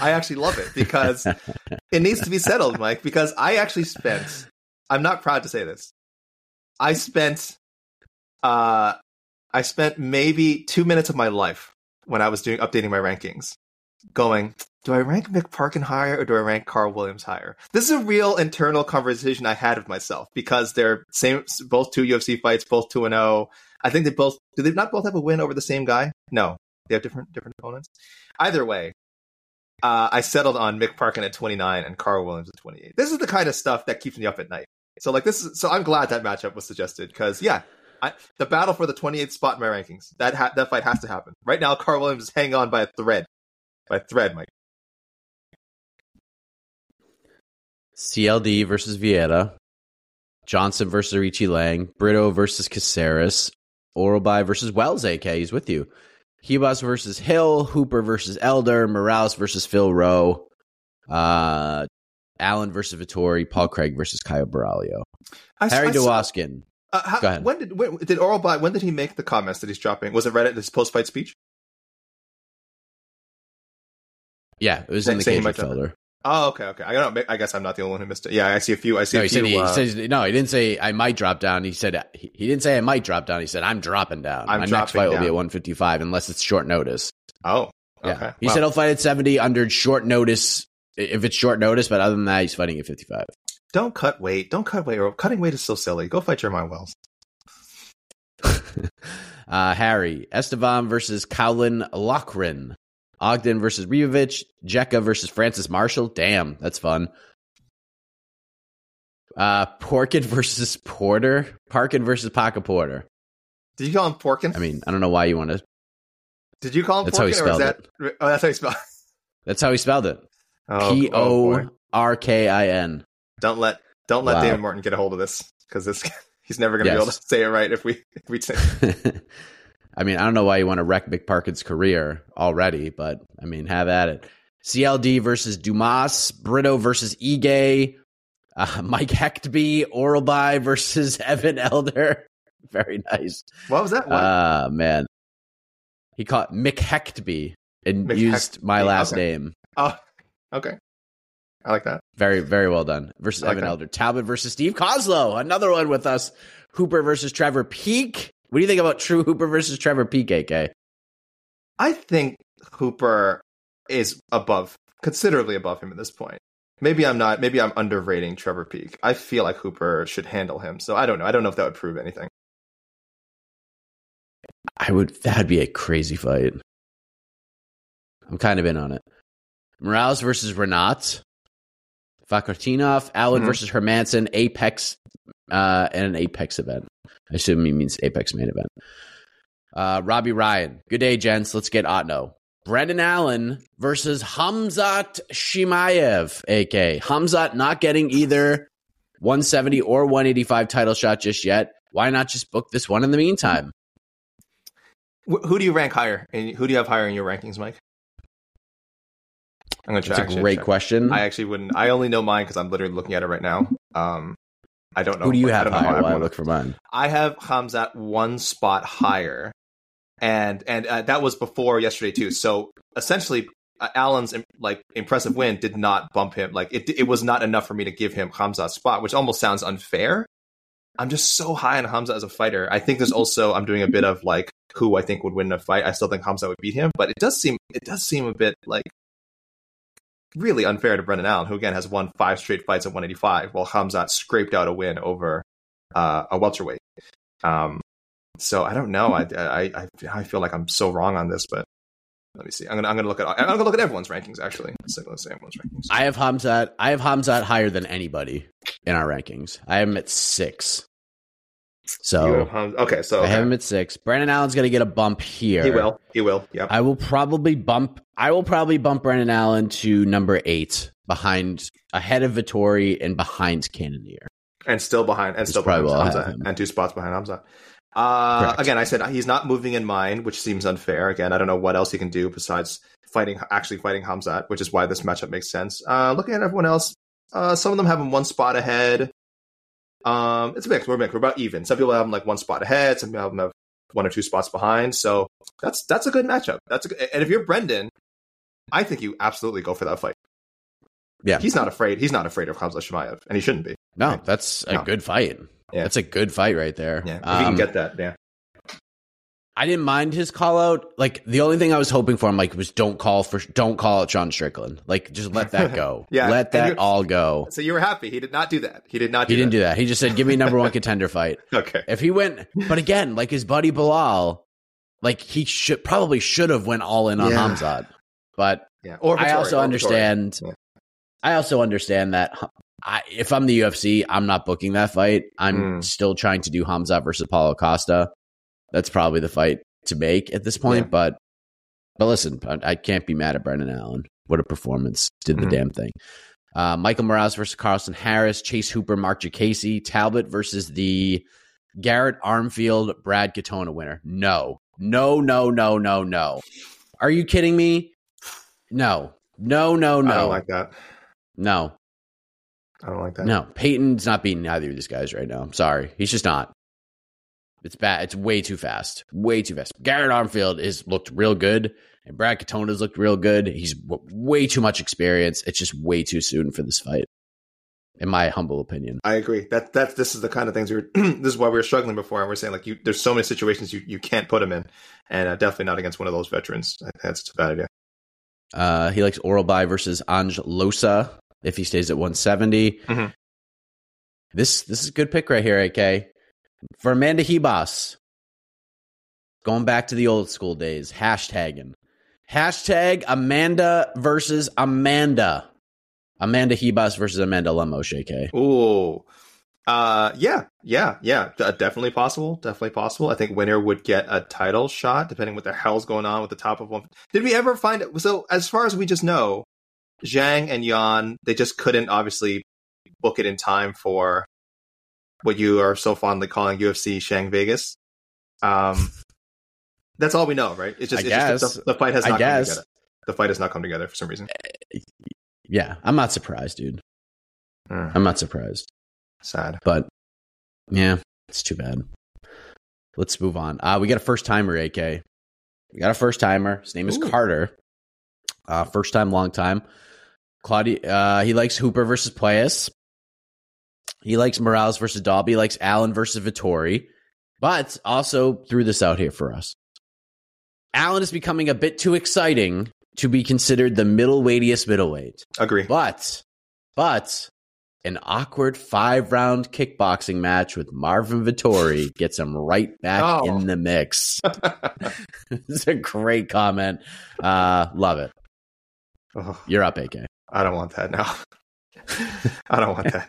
I actually love it because it needs to be settled, Mike, because I actually spent I'm not proud to say this. I spent uh I spent maybe two minutes of my life when I was doing updating my rankings going, do I rank Mick Parkin higher or do I rank Carl Williams higher? This is a real internal conversation I had with myself because they're same, both two UFC fights, both two and zero. Oh. I think they both do. They not both have a win over the same guy? No, they have different different opponents. Either way, uh, I settled on Mick Parkin at 29 and Carl Williams at 28. This is the kind of stuff that keeps me up at night. So like this is so I'm glad that matchup was suggested because yeah, I, the battle for the 28th spot in my rankings that ha- that fight has to happen right now. Carl Williams is hanging on by a thread, by thread, Mike. CLD versus Vieira, Johnson versus Richie Lang, Brito versus Caceres, Orolbai versus Wells, AK, he's with you. Ribas versus Hill, Hooper versus Elder, Morales versus Phil Rowe, uh, Allen versus Vettori, Paul Craig versus Caio Borralho. I, Harry I saw- Dewaskin. Uh, how, Go ahead. When did when, did Orolbai when did he make the comments that he's dropping? Was it right at his post fight speech? Yeah, it was in the cage drop folder. Oh, okay, okay. I don't. I guess I'm not the only one who missed it. Yeah, I see a few. I see No, a he few. said he, uh, says no. He didn't say I might drop down. He said he, he didn't say I might drop down. He said I'm dropping down. I'm My next dropping fight will be at 155 unless it's short notice. oh, Yeah. He Wow. said he'll fight at 70 under short notice if it's short notice, but other than that, he's fighting at 55. "Don't cut weight. Don't cut weight. Cutting weight is so silly. Go fight Jeremiah Wells." *laughs* uh, Harry Estevan versus Cowlin Lochran. Ogden versus Rivovich. Jeka versus Francis Marshall. Damn, that's fun. Uh, Porkin *laughs* versus Porter. Parkin versus Parker Porter. Did you call him Porkin? I mean, I don't know why you want to. did you call him that's Porkin? how he spelled that, Oh, that's how he spelled. *laughs* That's how he spelled it. Oh, P oh, O. R K I N. Don't let don't let Wow. David Morton get a hold of this because this *laughs* he's never going to be able to say it right if we if we say. I mean, I don't know why you want to wreck McParkin's career already, but I mean, have at it. CLD versus Dumas, Brito versus Ige, uh, *laughs* Mike Hechtby, Orolbai versus *laughs* Evan Elder. *laughs* Very nice. What was that? What? Ah, man. He caught Mick Hechtby and Mick used my last okay. name. oh, okay. I like that. Very, very well done. Versus like Evan that. Elder. Talbott versus Steve Koslow. Another one with us. Hooper versus Trevor Peek. What do you think about True Hooper versus Trevor Peek, AK? I think Hooper is above, considerably above him at this point. Maybe I'm not. Maybe I'm underrating Trevor Peek. I feel like Hooper should handle him. So I don't know. I don't know if that would prove anything. I would that'd be a crazy fight. I'm kind of in on it. Morales versus Renat. Fakhretdinov, Allen Mhm. versus Hermansson, Apex, uh, and an Apex event. I assume he means Apex main event. Uh, Robbie Ryan. Good day, gents. Let's get Otno. Brendan Allen versus Khamzat Chimaev, AK. Khamzat not getting either 170 or 185 title shot just yet. Why not just book this one in the meantime? Who do you rank higher? And who do you have higher in your rankings, Mike? I'm gonna That's a great question. I actually wouldn't. I only know mine because I'm literally looking at it right now. Um, I don't know. Who do you have how higher I look for mine? I have Khamzat one spot higher, and and uh, that was before yesterday too. So essentially, uh, Allen's like impressive win did not bump him. Like it, it was not enough for me to give him Khamzat's spot, which almost sounds unfair. I'm just so high on Hamza as a fighter. I think there's also I'm doing a bit of like who I think would win a fight. I still think Hamza would beat him, but it does seem it does seem a bit like really unfair to Brendan Allen, who again has won five straight fights at 185, while Khamzat scraped out a win over uh, a welterweight. Um, so I don't know. I, I I I feel like I'm so wrong on this, but let me see. I'm gonna I'm gonna look at I'm gonna look at everyone's rankings actually. Let's, let's say everyone's rankings. I have Khamzat. I have Khamzat higher than anybody in our rankings. I am at six. So okay, so I have him at six. Brendan Allen's going to get a bump here. he will he will yeah. I will probably bump. I will probably bump Brendan Allen to number eight, behind ahead of Vettori and behind Cannonier. and still behind and still behind probably Hamza and two spots behind Hamza. Uh, again, I said he's not moving in mine, which seems unfair. Again, I don't know what else he can do besides fighting, actually fighting Khamzat, which is why this matchup makes sense. Uh, looking at everyone else, uh, some of them have him one spot ahead. Um, it's a mix. We're mixed. We're about even. Some people have him like one spot ahead. Some people have him have one or two spots behind. So that's that's a good matchup. That's a good, and if you're Brendan, I think you absolutely go for that fight. Yeah. he's not afraid. He's not afraid of Hamza Chimaev, and he shouldn't be. No, Right. that's a No. good fight. Yeah. That's a good fight right there. Yeah, if you Um, can get that, yeah. I didn't mind his call out. Like the only thing I was hoping for, I'm like, was don't call for don't call out Sean Strickland. Like just let that go. *laughs* Yeah, let that all go. So you were happy. He did not do that. He did not. Do He didn't do that. He just said, "Give me number one *laughs* contender fight." Okay. If he went, but again, like his buddy Bilal, like he should probably should have went all in on Yeah. Khamzat. But Yeah. Or I also or understand. Yeah. I also understand that I, if I'm the UFC, I'm not booking that fight. I'm Mm. still trying to do Khamzat versus Paulo Costa. That's probably the fight to make at this point. Yeah. But but listen, I, can't be mad at Brendan Allen. What a performance! Did the Mhm. damn thing. Uh, Michael Morales versus Carlston Harris, Chase Hooper, Marc Diakiese, Talbott versus the Garrett Armfield, Brad Katona winner. No, no, no, no, no, no. Are you kidding me? No, no, no, no. I don't like that. no. I don't like that. No, Peyton's not beating either of these guys right now. I'm sorry. He's just not. It's bad. It's way too fast. Way too fast. Garrett Armfield has looked real good, and Brad Katona's looked real good. He's w- way too much experience. It's just way too soon for this fight, in my humble opinion. I agree. That that's this is the kind of things we are *clears throat* this is why we were struggling before, and we're saying like you, there's so many situations you, you can't put him in, and uh, definitely not against one of those veterans. That's a bad idea. Uh, he likes Orolbai versus Ange Loosa if he stays at 170. Mhm. This this is a good pick right here, AK. For Amanda Ribas. Going back to the old school days, hashtagging. Hashtag Amanda versus Amanda. Amanda Ribas versus Amanda Lemos, AK. Ooh. Uh, yeah, yeah, yeah. D- definitely possible. Definitely possible. I think winner would get a title shot, depending what the hell's going on with the top of one. Did we ever find it? So, as far as we just know, Zhang and Yan, they just couldn't obviously book it in time for what you are so fondly calling UFC Shang Vegas. Um, that's all we know, right? It's just, it's just the, the fight has I not come guess. together. The fight has not come together for some reason. Yeah, I'm not surprised, dude. Hmm, I'm not surprised. sad. But yeah, it's too bad. Let's move on. Uh, we got a first timer, AK. We got a first timer. His name is Ooh. Carter. Uh, first time, long time. Claudia, uh, he likes Hooper versus Puelles. He likes Morales versus Dalby. He likes Allen versus Vettori. But also threw this out here for us. Allen is becoming a bit too exciting to be considered the middle weightiest middleweight. Agree. But, but an awkward five round kickboxing match with Marvin Vettori *laughs* gets him right back Oh. in the mix. *laughs* *laughs* it's a great comment. Uh, love it. Oh. You're up, AK. I don't want that now. I don't want that.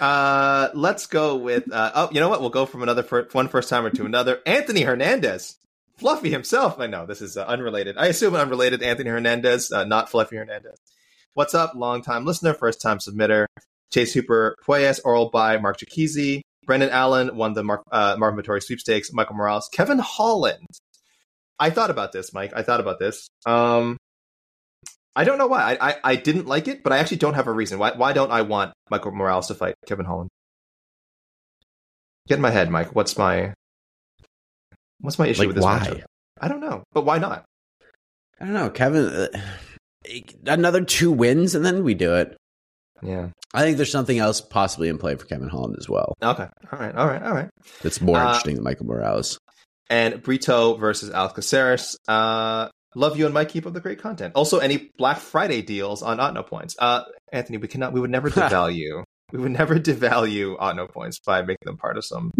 Uh, let's go with. Uh, oh, you know what? We'll go from another fir- one first timer to another. Anthony Hernandez, Fluffy himself. I know this is uh, unrelated. I assume unrelated. Anthony Hernandez, uh, not Fluffy Hernandez. What's up? Long time listener, first time submitter. Chase Hooper, Puelles, oral by Marc Diakiese. Brendan Allen won the Mark, uh, Marvin Vettori sweepstakes. Michael Morales, Kevin Holland. I thought about this, Mike. I thought about this. Um, I don't know why. I, I, I didn't like it, but I actually don't have a reason. Why why don't I want Michael Morales to fight Kevin Holland? Get in my head, Mike. What's my what's my issue Like, with this why? matchup? I don't know, but why not? I don't know, Kevin. Uh, another two wins and then we do it. Yeah. I think there's something else possibly in play for Kevin Holland as well. Okay. All right. All right. All right. That's more Uh, interesting than Michael Morales. And Brito versus Alex Caceres. Uh, love you and Mike. Keep up the great content. Also, any Black Friday deals on Otno points. Uh, Anthony, we cannot. We would never *laughs* devalue. we would never devalue Otno points by making them part of some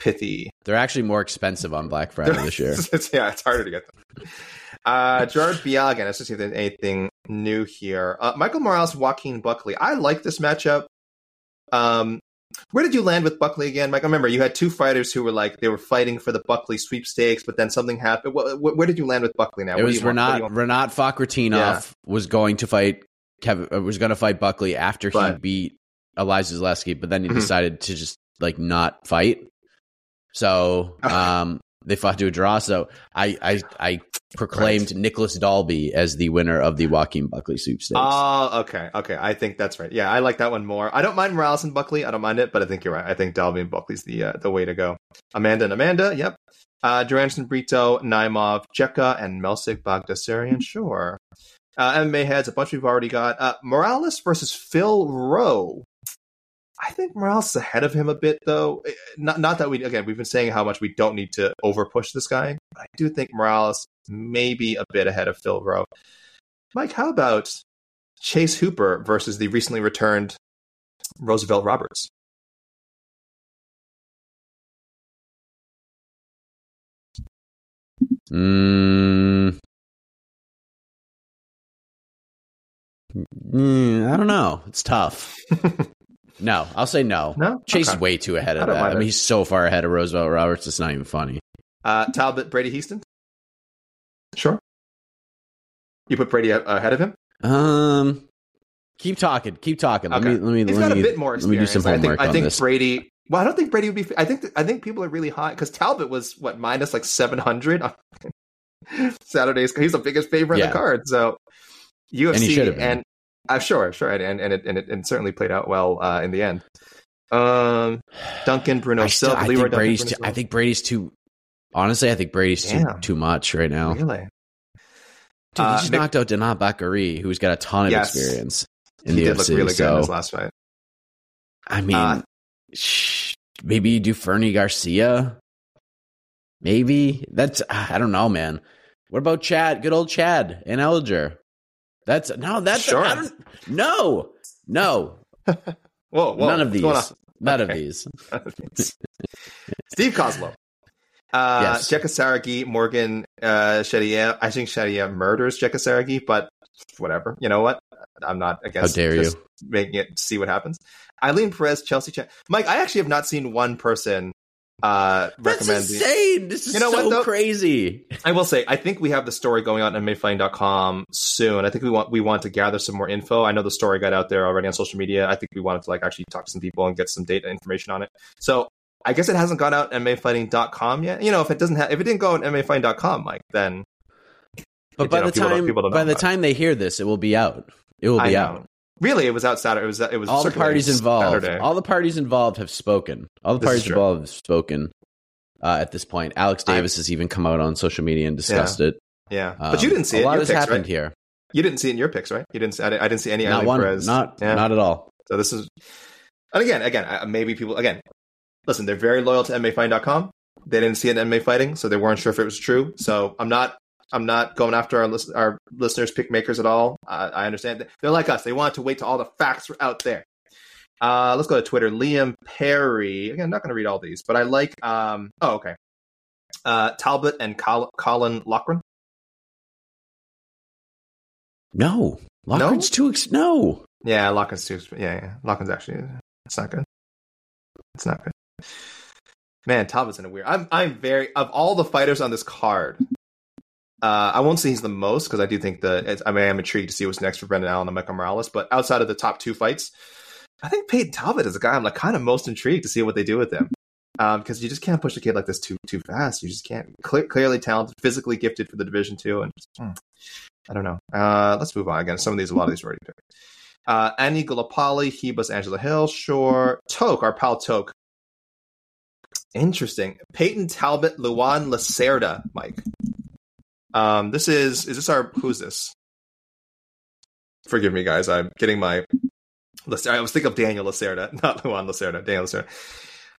pithy They're actually more expensive on Black Friday this year. *laughs* it's, yeah, it's harder to get them. Uh, Gerard Biagan, let's just see if there's anything new here. Uh, Michael Morales, Joaquin Buckley. I like this matchup. Um, where did you land with Buckley again, Mike? I remember you had two fighters who were like they were fighting for the Buckley sweepstakes, but then something happened. Wh- wh- where did you land with Buckley now? It was you want? What do Renat? Renat Fakhretdinov Yeah. was going to fight Kevin uh, was going to fight Buckley after he But- beat Elizeu Zaleski, but then he Mhm. decided to just like not fight. So *laughs* um, they fought to a draw. So I I, I proclaimed Nicolas Dalby as the winner of the Joaquin Buckley sweepstakes. Oh, okay, okay. I think that's right. Yeah, I like that one more. I don't mind Morales and Buckley. I don't mind it, but I think you're right. I think Dalby and Buckley's the uh, the way to go. Amanda and Amanda. Yep. Uh, Duranson, Brito, Naimov, Jeka, and Melsik Baghdasaryan. Sure. Uh, MMA heads, a bunch we've already got. Uh, Morales versus Phil Rowe. I think Morales is ahead of him a bit, though. Eh, Not, not that we again we've been saying how much we don't need to over push this guy. But I do think Morales may be a bit ahead of Phil Rowe. Mike, how about Chase Hooper versus the recently returned Roosevelt Roberts? Mm. Mm, I don't know. It's tough. *laughs* no, I'll say no. No? Chase Okay. is way too ahead of don't that. I mean, he's so far ahead of Roosevelt Roberts. It's not even funny. Uh, Talbott, Brady Hiestand? You put Brady ahead of him? Um, keep talking. Keep talking. Let Okay. me let me He's let got me a bit more let me do experience. some I think, homework I think this. Brady. Well, I don't think Brady would be. I think I think people are really high because Talbott was what minus like seven hundred *laughs* Saturdays. He's the biggest favorite on the card. So UFC And he have been. and I'm sure, sure, and and it and it, and it certainly played out well uh, in the end. Um, Duncan, Bruno I, still, Silva, I Leroy think Duncan, Brady's. Bruno Too, I think Brady's too. Honestly, I think Brady's too too much right now. Dude, he Uh, just Nick- knocked out Denat Bakary, who's got a ton of Yes. experience in he the did look UFC. really good in so his last fight. I mean, Uh, sh- maybe you do Fernie Garcia. Maybe that's I don't know, man. What about Chad? Good old Chad Anheliger. That's no, that's Sure. I don't, no, no, *laughs* Whoa, whoa, none of these, none of these. *laughs* Steve Koslow. Uh, Yes. Jeka Saragih, Morgan uh, Shadia. I think Shadia murders Jeka Saragih, but whatever. You know what? I'm not against dare you. just making it see what happens. Ailin Perez, Chelsea Chan. Mike, I actually have not seen one person uh, That's recommend. insane. This is You know so what, though? crazy. I will say, I think we have the story going on at MMAfighting.com soon. I think we want we want to gather some more info. I know the story got out there already on social media. I think we wanted to like actually talk to some people and get some data information on it. So I guess it hasn't gone out at MMAfighting.com yet. You know, if it doesn't have if it didn't go on MMAfighting.com, Mike, then But you by know, the people time people don't by the about it. time they hear this, it will be out. It will I be out. Really, it was out Saturday. It was it was All the parties involved, Saturday. all the parties involved have spoken. All the This parties involved have spoken. Uh, at this point, Alex I- Davis has even come out on social media and discussed it. yeah, Um, but you didn't see a it. in lot your has picks, happened right? here. You didn't see it in your picks, right? You didn't. See, I, didn't I didn't see any Not Ailin one, Perez. not Yeah. not at all. So this is, and again, again, maybe people again. Listen, they're very loyal to MMAfighting.com. They didn't see it in MMA fighting, so they weren't sure if it was true. So I'm not, I'm not going after our list, our listeners, pick makers at all. I, I understand they're like us. They want to wait till all the facts were out there. Uh, let's go to Twitter. Liam Perry. Again, I'm not going to read all these, but I like. Um, oh, okay. Uh, Talbott and Col- Colin Lochran. No, Lockhart's too. Ex- no, Yeah, Lochran's too. Yeah, yeah. Lochran's actually. It's not good. It's not good. Man, Talbott's in a weird. I'm. I'm very of all the fighters on this card. Uh, I won't say he's the most because I do think the. I mean, I'm intrigued to see what's next for Brendan Allen and Michael Morales. But outside of the top two fights, I think Peyton Talbott is a guy I'm like kind of most intrigued to see what they do with him. Um, because you just can't push a kid like this too too fast. You just can't. Cle- clearly talented, physically gifted for the division too, and hmm, I don't know. Uh, let's move on again. Some of these, a lot of these are already picked. Uh, Annie Golopali, Ribas, Angela Hill, sure. Toke, our pal Toke. Interesting. Peyton Talbott, Luan Lacerda, Mike. Um, this is is this our who's this? Forgive me, guys. I'm getting my. I was thinking of Daniel Lacerda, *laughs* not Luan Lacerda. Daniel Lacerda.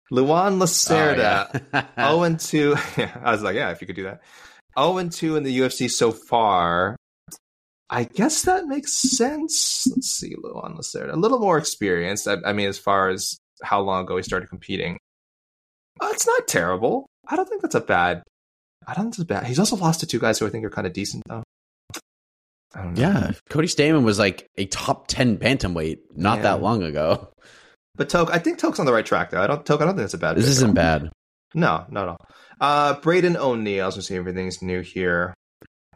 Luan Lacerda. Oh, yeah. *laughs* Oh and two. *laughs* I was like, yeah, if you could do that. 0 and 2 in the UFC so far. I guess that makes sense. Let's see, Luan Lacerda, a little more experienced. I, I mean, as far as how long ago he started competing, uh, it's not terrible. I don't think that's a bad. I don't think it's bad. He's also lost to two guys who I think are kind of decent though. I don't know. yeah. Cody Stamann was like a top ten bantamweight not Yeah. that long ago. but Toke, I think Toke's on the right track though. I don't Toke. I don't think that's a bad. This isn't bad. No, not at all. Uh, Braden O'Neill. I was going to say everything's new here.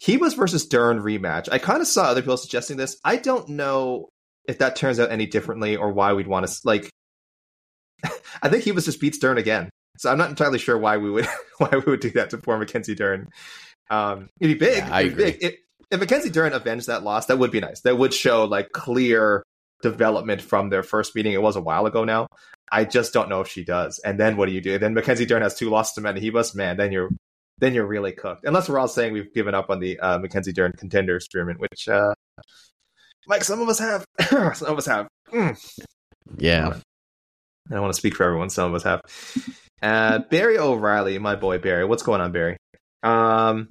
He was versus Dern rematch. I kind of saw other people suggesting this. I don't know if that turns out any differently or why we'd want to like. *laughs* I think he was just beats Dern again, so I'm not entirely sure why we would *laughs* why we would do that to poor Mackenzie Dern. Um, it'd be big. Yeah, it'd be big. It, if Mackenzie Dern avenged that loss, that would be nice. That would show like clear development from their first meeting. It was a while ago now. I just don't know if she does. And then what do you do? Then Mackenzie Dern has two losses to Menahibas. Man, then you're then you're really cooked. Unless we're all saying we've given up on the uh, Mackenzie Dern contender experiment, which uh, Mike, some of us have. *clears throat* some of us have. Mm. Yeah. I don't want to speak for everyone. Some of us have. Uh, Barry O'Reilly, my boy Barry. What's going on, Barry? Um,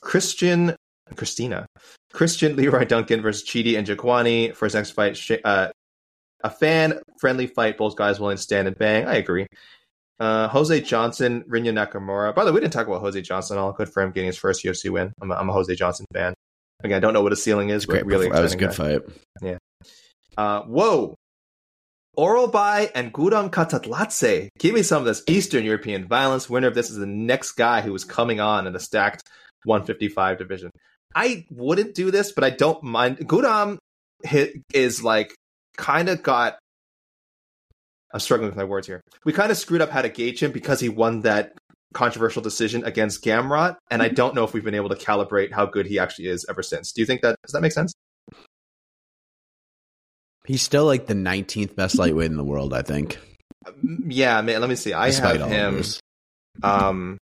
Christian, Christina, Christian Leroy Duncan versus Chidi Njokuani for his next fight. Uh, a fan friendly fight. Both guys willing to stand and bang. I agree. Uh, Jose Johnson, Rinya Nakamura. By the way, we didn't talk about Jose Johnson all. Good for him getting his first UFC win. I'm a, I'm a Jose Johnson fan. Again, I don't know what his ceiling is, It's but great. really that was a good guy. fight. Yeah. Uh, whoa. Orolbai and Guram Kutateladze. Give me some of this Eastern European violence. Winner of this is the next guy who is coming on in the stacked 155 division. I wouldn't do this, but I don't mind. Guram is like kind of got. I'm struggling with my words here. We kind of screwed up how to gauge him because he won that controversial decision against Gamrot, and I mm-hmm. don't know if we've been able to calibrate how good he actually is ever since. Do you think that does that make sense? He's still like the 19th best lightweight in the world, I think. Yeah, man. Let me see. I despite have him. Um,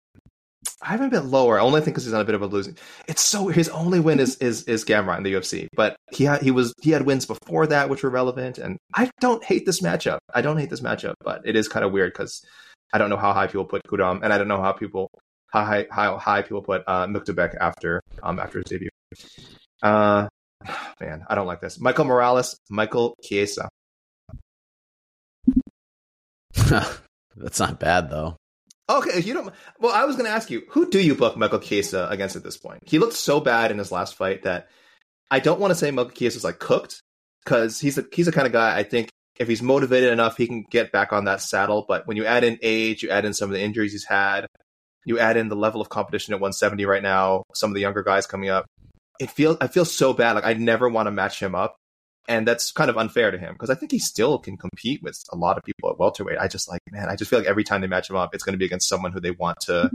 I have him a bit lower. Only think because he's on a bit of a losing. It's so his only win is is is Gamrot in the UFC, but he had he was he had wins before that which were relevant. And I don't hate this matchup. I don't hate this matchup, but it is kind of weird because I don't know how high people put Guram, and I don't know how people how high how high people put uh, Myktybek after um after his debut. Uh, *sighs* man, I don't like this. Michael Morales, Michael Chiesa. *laughs* That's not bad though. Okay, you don't. Well, I was going to ask you, who do you book Michael Chiesa against at this point? He looked so bad in his last fight that I don't want to say Michael Chiesa is like cooked because he's a, he's the kind of guy I think if he's motivated enough, he can get back on that saddle. But when you add in age, you add in some of the injuries he's had, you add in the level of competition at 170 right now, some of the younger guys coming up. It feels I feel so bad. Like I never want to match him up, and that's kind of unfair to him because I think he still can compete with a lot of people at welterweight. I just like man, I just feel like every time they match him up, it's going to be against someone who they want to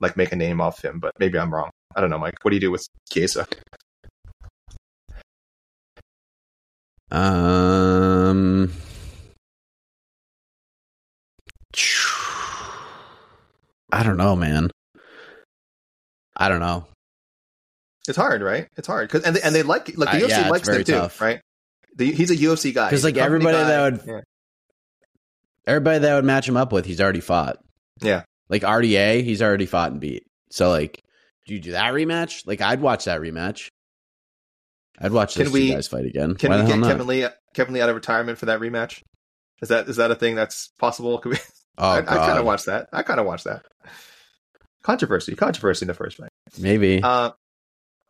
like make a name off him. But maybe I'm wrong. I don't know, Mike. What do you do with Chiesa? Um, I don't know, man. I don't know. It's hard, right? It's hard because and they, and they like like the Uh, UFC yeah, likes very him too, right? The, he's a UFC guy because like, everybody guy. that would- yeah. Everybody that would match him up with, he's already fought. Yeah. Like RDA, he's already fought and beat. So like, do you do that rematch? Like, I'd watch that rematch. I'd watch Can we- two guys fight again. Can Why we get? Kevin Lee Kevin Lee out of retirement for that rematch? Is that is that a thing that's possible? Could we, *laughs* Oh I, I kind of watch that. I kind of watch that. Controversy, controversy in the first fight. maybe. Uh,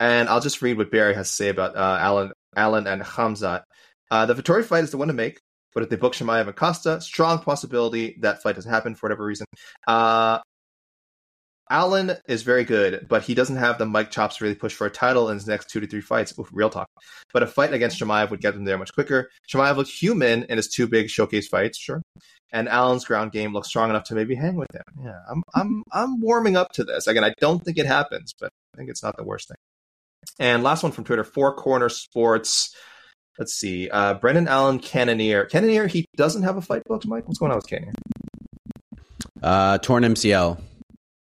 and I'll just read what Barry has to say about uh, Allen, Allen and Khamzat. Uh, the Vettori fight is the one to make, but if they book Chimaev and Costa, strong possibility that fight doesn't happen for whatever reason. Uh, Allen is very good, but he doesn't have the mic chops to really push for a title in his next two to three fights. Oof, real talk. But a fight against Chimaev would get him there much quicker. Chimaev looked human in his two big showcase fights, sure. And Allen's ground game looks strong enough to maybe hang with him. Yeah, I'm I'm I'm warming up to this. Again, I don't think it happens, but I think it's not the worst thing. And last one from Twitter, Four Corner Sports. Let's see. Uh, Brendan Allen Cannonier. Cannonier, he doesn't have a fight booked, Mike? What's going on with Cannonier? Uh, torn MCL.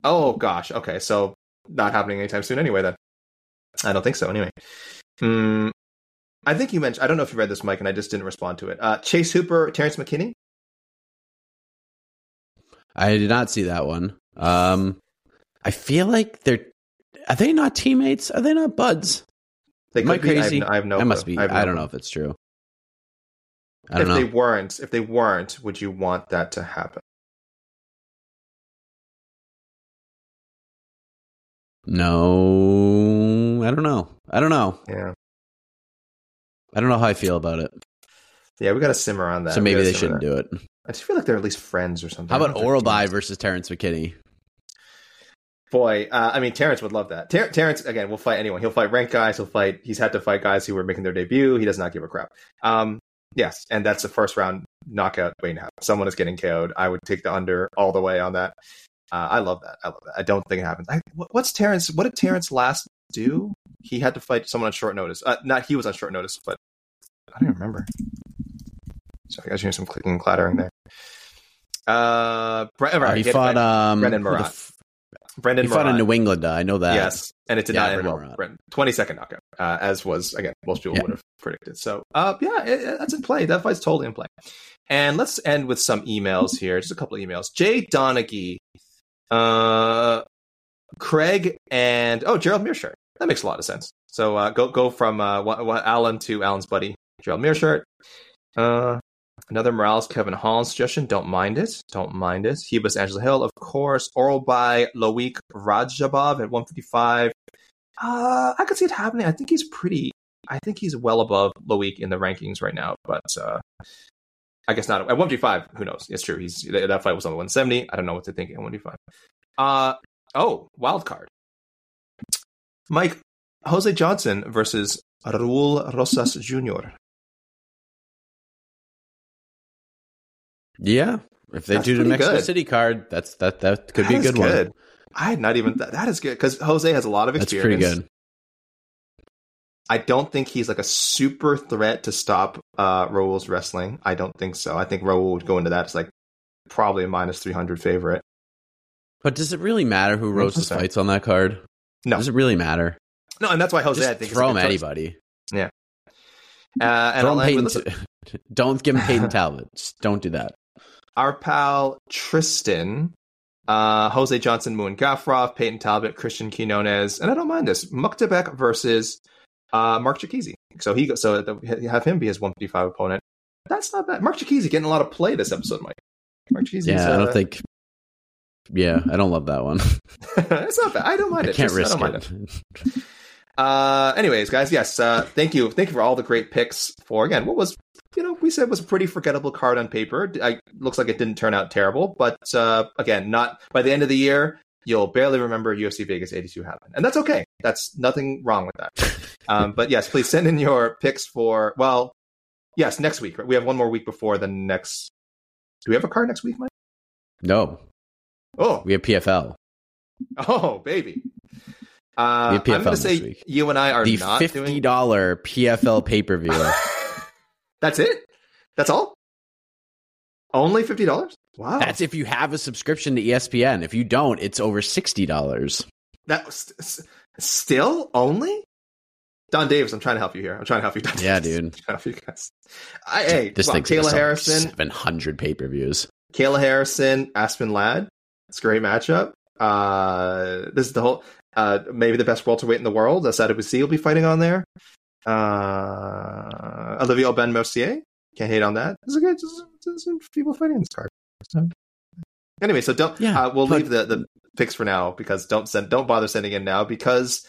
Oh, gosh. Okay. So not happening anytime soon anyway, then. I don't think so, anyway. Hmm. I think you mentioned, I don't know if you read this, Mike, and I just didn't respond to it. Uh, Chase Hooper, Terrance McKinney. I did not see that one. Um, I feel like they're. Are they not teammates? Are they not buds? They Am I could be. I have crazy? no- I have no. that must be. I, no don't know if it's true. I If don't they know. weren't, if they weren't, would you want that to happen? No, I don't know. I don't know. Yeah. I don't know how I feel about it. Yeah, we got to simmer on that. so maybe they shouldn't that. do it. I just feel like they're at least friends or something. How about don't know if they're Oral By versus Terrance McKinney? Boy, uh, I mean, Terrance would love that. Ter- Terrance, again, will fight anyone. He'll fight ranked guys. He'll fight. He's had to fight guys who were making their debut. He does not give a crap. Um, yes, and that's the first round knockout waiting to happen. Someone is getting KO'd. I would take the under all the way on that. Uh, I love that. I love that. I don't think it happens. I, what's Terrance? What did Terrance last do? He had to fight someone on short notice. Uh, not he was on short notice, but I don't even remember. So I guys hear some clicking and clattering there. Uh, Bre- Uh, right, he fought. Um, Brendon Marotte. Brendan he fought in New England. I know that. Yes, and it did Yeah, not end Brendan well. Twenty second knockout, uh, as was again most people Yeah. would have predicted. So, uh, yeah, it, it- that's in play. That fight's totally in play. And let's end with some emails here. Just a couple of emails. Jay Donaghy, uh, Craig, and oh, Gerald Meerschaert. That makes a lot of sense. So uh, go go from uh, Allen to Allen's buddy Gerald Meerschaert. Uh, another Morales Kevin Hall suggestion. Don't mind it. Don't mind it. Ribas Angela Hill, of course. Oral by Loik Radzhabov at 155. Uh, I could see it happening. I think he's pretty. I think he's well above Loik in the rankings right now, but uh, I guess not at 155. Who knows? It's true. He's that that fight was on 170. I don't know what to think at 155. Uh oh, wild card. Mike Jose Johnson versus Raul Rosas Jr. Yeah. If they That's do the Mexico good. City card, that's that. That could be a That is good, one. I had not even that, that is good because Jose has a lot of experience. That's pretty good. I don't think he's like a super threat to stop uh, Raul's wrestling. I don't think so. I think Raul would go into that as like probably a minus 300 favorite. But does it really matter who Rosas fights on that card? No. Does it really matter? No, and that's why Jose, Just I think, throw him is a good choice. anybody. Uh, and Throw I'll him end with- Peyton. T- don't give him Peyton Talbott. Just don't do that. Our pal Tristan, uh, Jose Johnson, Muin Gafurov, Peyton Talbott, Cristian Quiñonez, and I don't mind this Myktybek versus uh, Marc Diakiese. So he so the- have him be his 155 opponent. That's not bad. Marc Diakiese getting a lot of play this episode, Mike. Marc Diakiese, Yeah, I uh, don't think. Yeah, I don't love that one. *laughs* it's not bad. I don't mind I it. can't Just- risk I don't mind it. it. *laughs* Uh, anyways, guys, yes, uh, thank you, thank you for all the great picks for again what was you know we said was a pretty forgettable card on paper. I, looks like it didn't turn out terrible, but uh, again, not by the end of the year you'll barely remember UFC Vegas 82 happened, and that's okay. That's nothing wrong with that. *laughs* Um, but yes, please send in your picks for well, yes, next week. Right? We have one more week before the next. Do we have a card next week, Mike? No, Oh, we have PFL. oh, baby. Uh, I'm going to say week. you and I are The not fifty doing PFL *laughs* pay per view. That's it. That's all. Only fifty dollars. Wow. That's if you have a subscription to ESPN. If you don't, it's over sixty dollars. that. was- s- Still only. Donn Davis, I'm trying to help you here. I'm trying to help you. Don Yeah, Davis. dude. *laughs* I'm trying to help you guys. I, hey, This wow, thing's Kayla Harrison, seven hundred pay per views. Kayla Harrison, Aspen Ladd. It's a great matchup. Uh, this is the whole. Uh, maybe the best welterweight in the world. Asada will be fighting on there. Uh, Olivier Aubin-Mercier. Can't hate on that. There's a good. There's, there's some people fighting this card. So- Anyway, so don't. Yeah, uh, we'll but- leave the the picks for now because don't send. Don't bother sending in now because.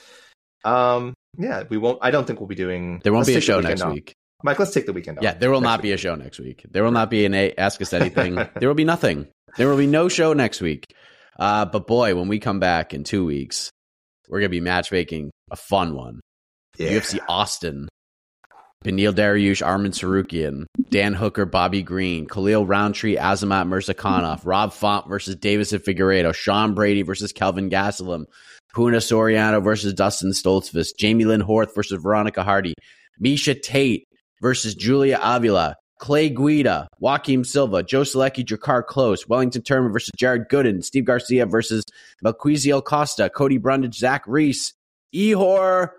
Um. Yeah, we won't. I don't think we'll be doing. There won't be a show next off. week. Mike, let's take the weekend off. Yeah, there will not be a show next week. There will not be an a- Ask Us Anything. *laughs* there will be nothing. There will be no show next week. Uh, but boy, when we come back in two weeks, we're gonna be matchmaking a fun one. Yeah. UFC Austin. Beneil Dariush, Arman Tsarukyan, Dan Hooker, Bobby Green, Khalil Rountree, Azamat Murzakanov, Rob Font versus Deiveson Figueiredo, Sean Brady versus Kelvin Gastelum, Puna Soriano versus Dustin Stoltzfus, Jamey-Lyn Horth versus Veronica Hardy, Miesha Tate versus Julia Avila, Clay Guida, Joaquim Silva, Joe Solecki, Jakar Close, Wellington Turman versus Jared Gooden, Steve Garcia versus Melquizael Costa, Cody Brundage, Zach Reese, Ihor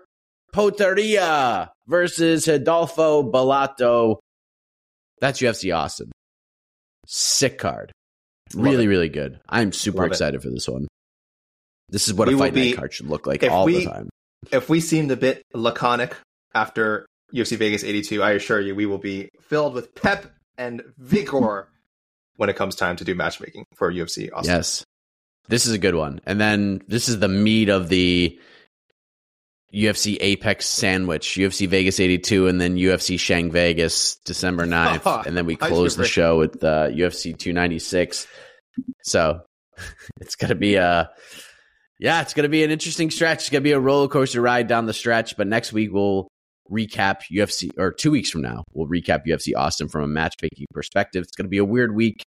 Potieria versus Rodolfo Bellato. That's UFC Austin. Sick card. Love Really, it. really good. I'm super Love it. excited for this one. This is what We a fight be- night card should look like all we- the time. if we seemed a bit laconic after UFC Vegas 82, I assure you we will be filled with pep and vigor when it comes time to do matchmaking for UFC Austin. Yes. This is a good one. And then this is the meat of the UFC Apex sandwich, UFC Vegas 82, and then UFC Shang Vegas December *laughs* 9th. and then we close the show with uh, UFC 296. So *laughs* it's going to be a. Yeah, it's going to be an interesting stretch. It's going to be a roller coaster ride down the stretch. But next week we'll recap UFC, or two weeks from now, we'll recap UFC Austin from a matchmaking perspective. It's going to be a weird week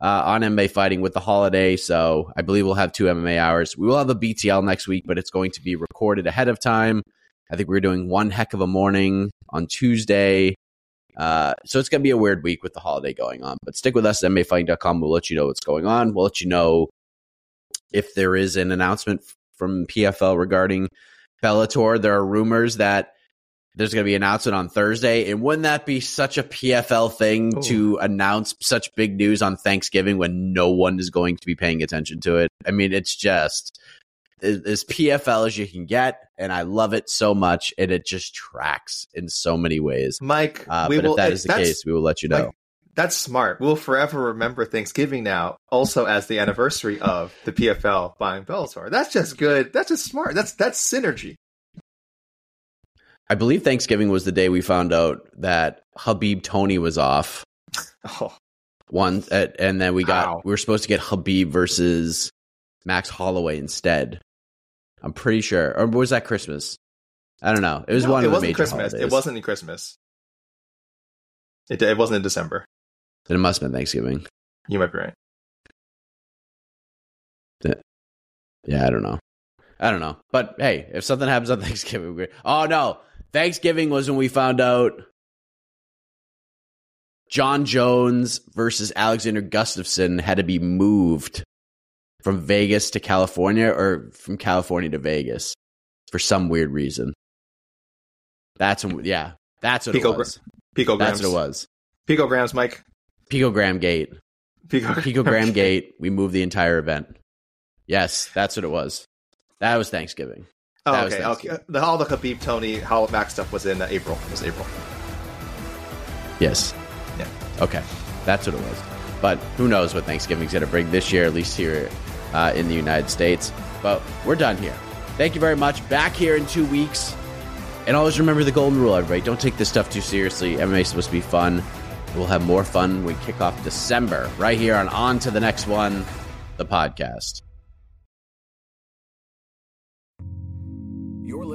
uh, on MMA fighting with the holiday. So I believe we'll have two MMA hours. We will have a BTL next week, but it's going to be recorded ahead of time. I think we're doing one heck of a morning on Tuesday. Uh, so it's going to be a weird week with the holiday going on. But stick with us at MMAfighting.com. We'll let you know what's going on. We'll let you know if there is an announcement from PFL regarding Bellator. There are rumors that there's going to be an announcement on Thursday. And wouldn't that be such a PFL thing Ooh. to announce such big news on Thanksgiving when no one is going to be paying attention to it? I mean, it's just as PFL as you can get. And I love it so much. And it just tracks in so many ways. Mike, Uh, we but will, if that is the case, we will let you know. Mike, that's smart. We'll forever remember Thanksgiving now, also as the anniversary of the PFL buying Bellator. That's just good. That's just smart. That's that's synergy. I believe Thanksgiving was the day we found out that Khabib Tony was off. Oh, one uh, and then we got we were supposed to get Khabib versus Max Holloway instead. I'm pretty sure, or was that Christmas? I don't know. It was No, one it of the wasn't major Christmas. holidays. It wasn't in Christmas. It, it wasn't in December. Then it must have been Thanksgiving. You might be right. Yeah, I don't know. I don't know. But hey, if something happens on *laughs* Thanksgiving, we're, oh no, Thanksgiving was when we found out Jon Jones versus Alexander Gustafsson had to be moved from Vegas to California or from California to Vegas for some weird reason. That's when, yeah, that's what Pico, it was. Picograms. That's what it was. Picograms, Mike. Picogram Gate. Pico, Picogram Gate. We moved the entire event. Yes, that's what it was. That was Thanksgiving. Oh, That okay. Okay. The all the Khabib, Tony, Hall Max stuff was in uh, April. It was April. Yes. Yeah. Okay, that's what it was. But who knows what Thanksgiving's going to bring this year, at least here uh, in the United States. But we're done here. Thank you very much. Back here in two weeks. And always remember the golden rule, everybody. Don't take this stuff too seriously. MMA is supposed to be fun. We'll have more fun when we kick off December right here on On to the Next One, the podcast.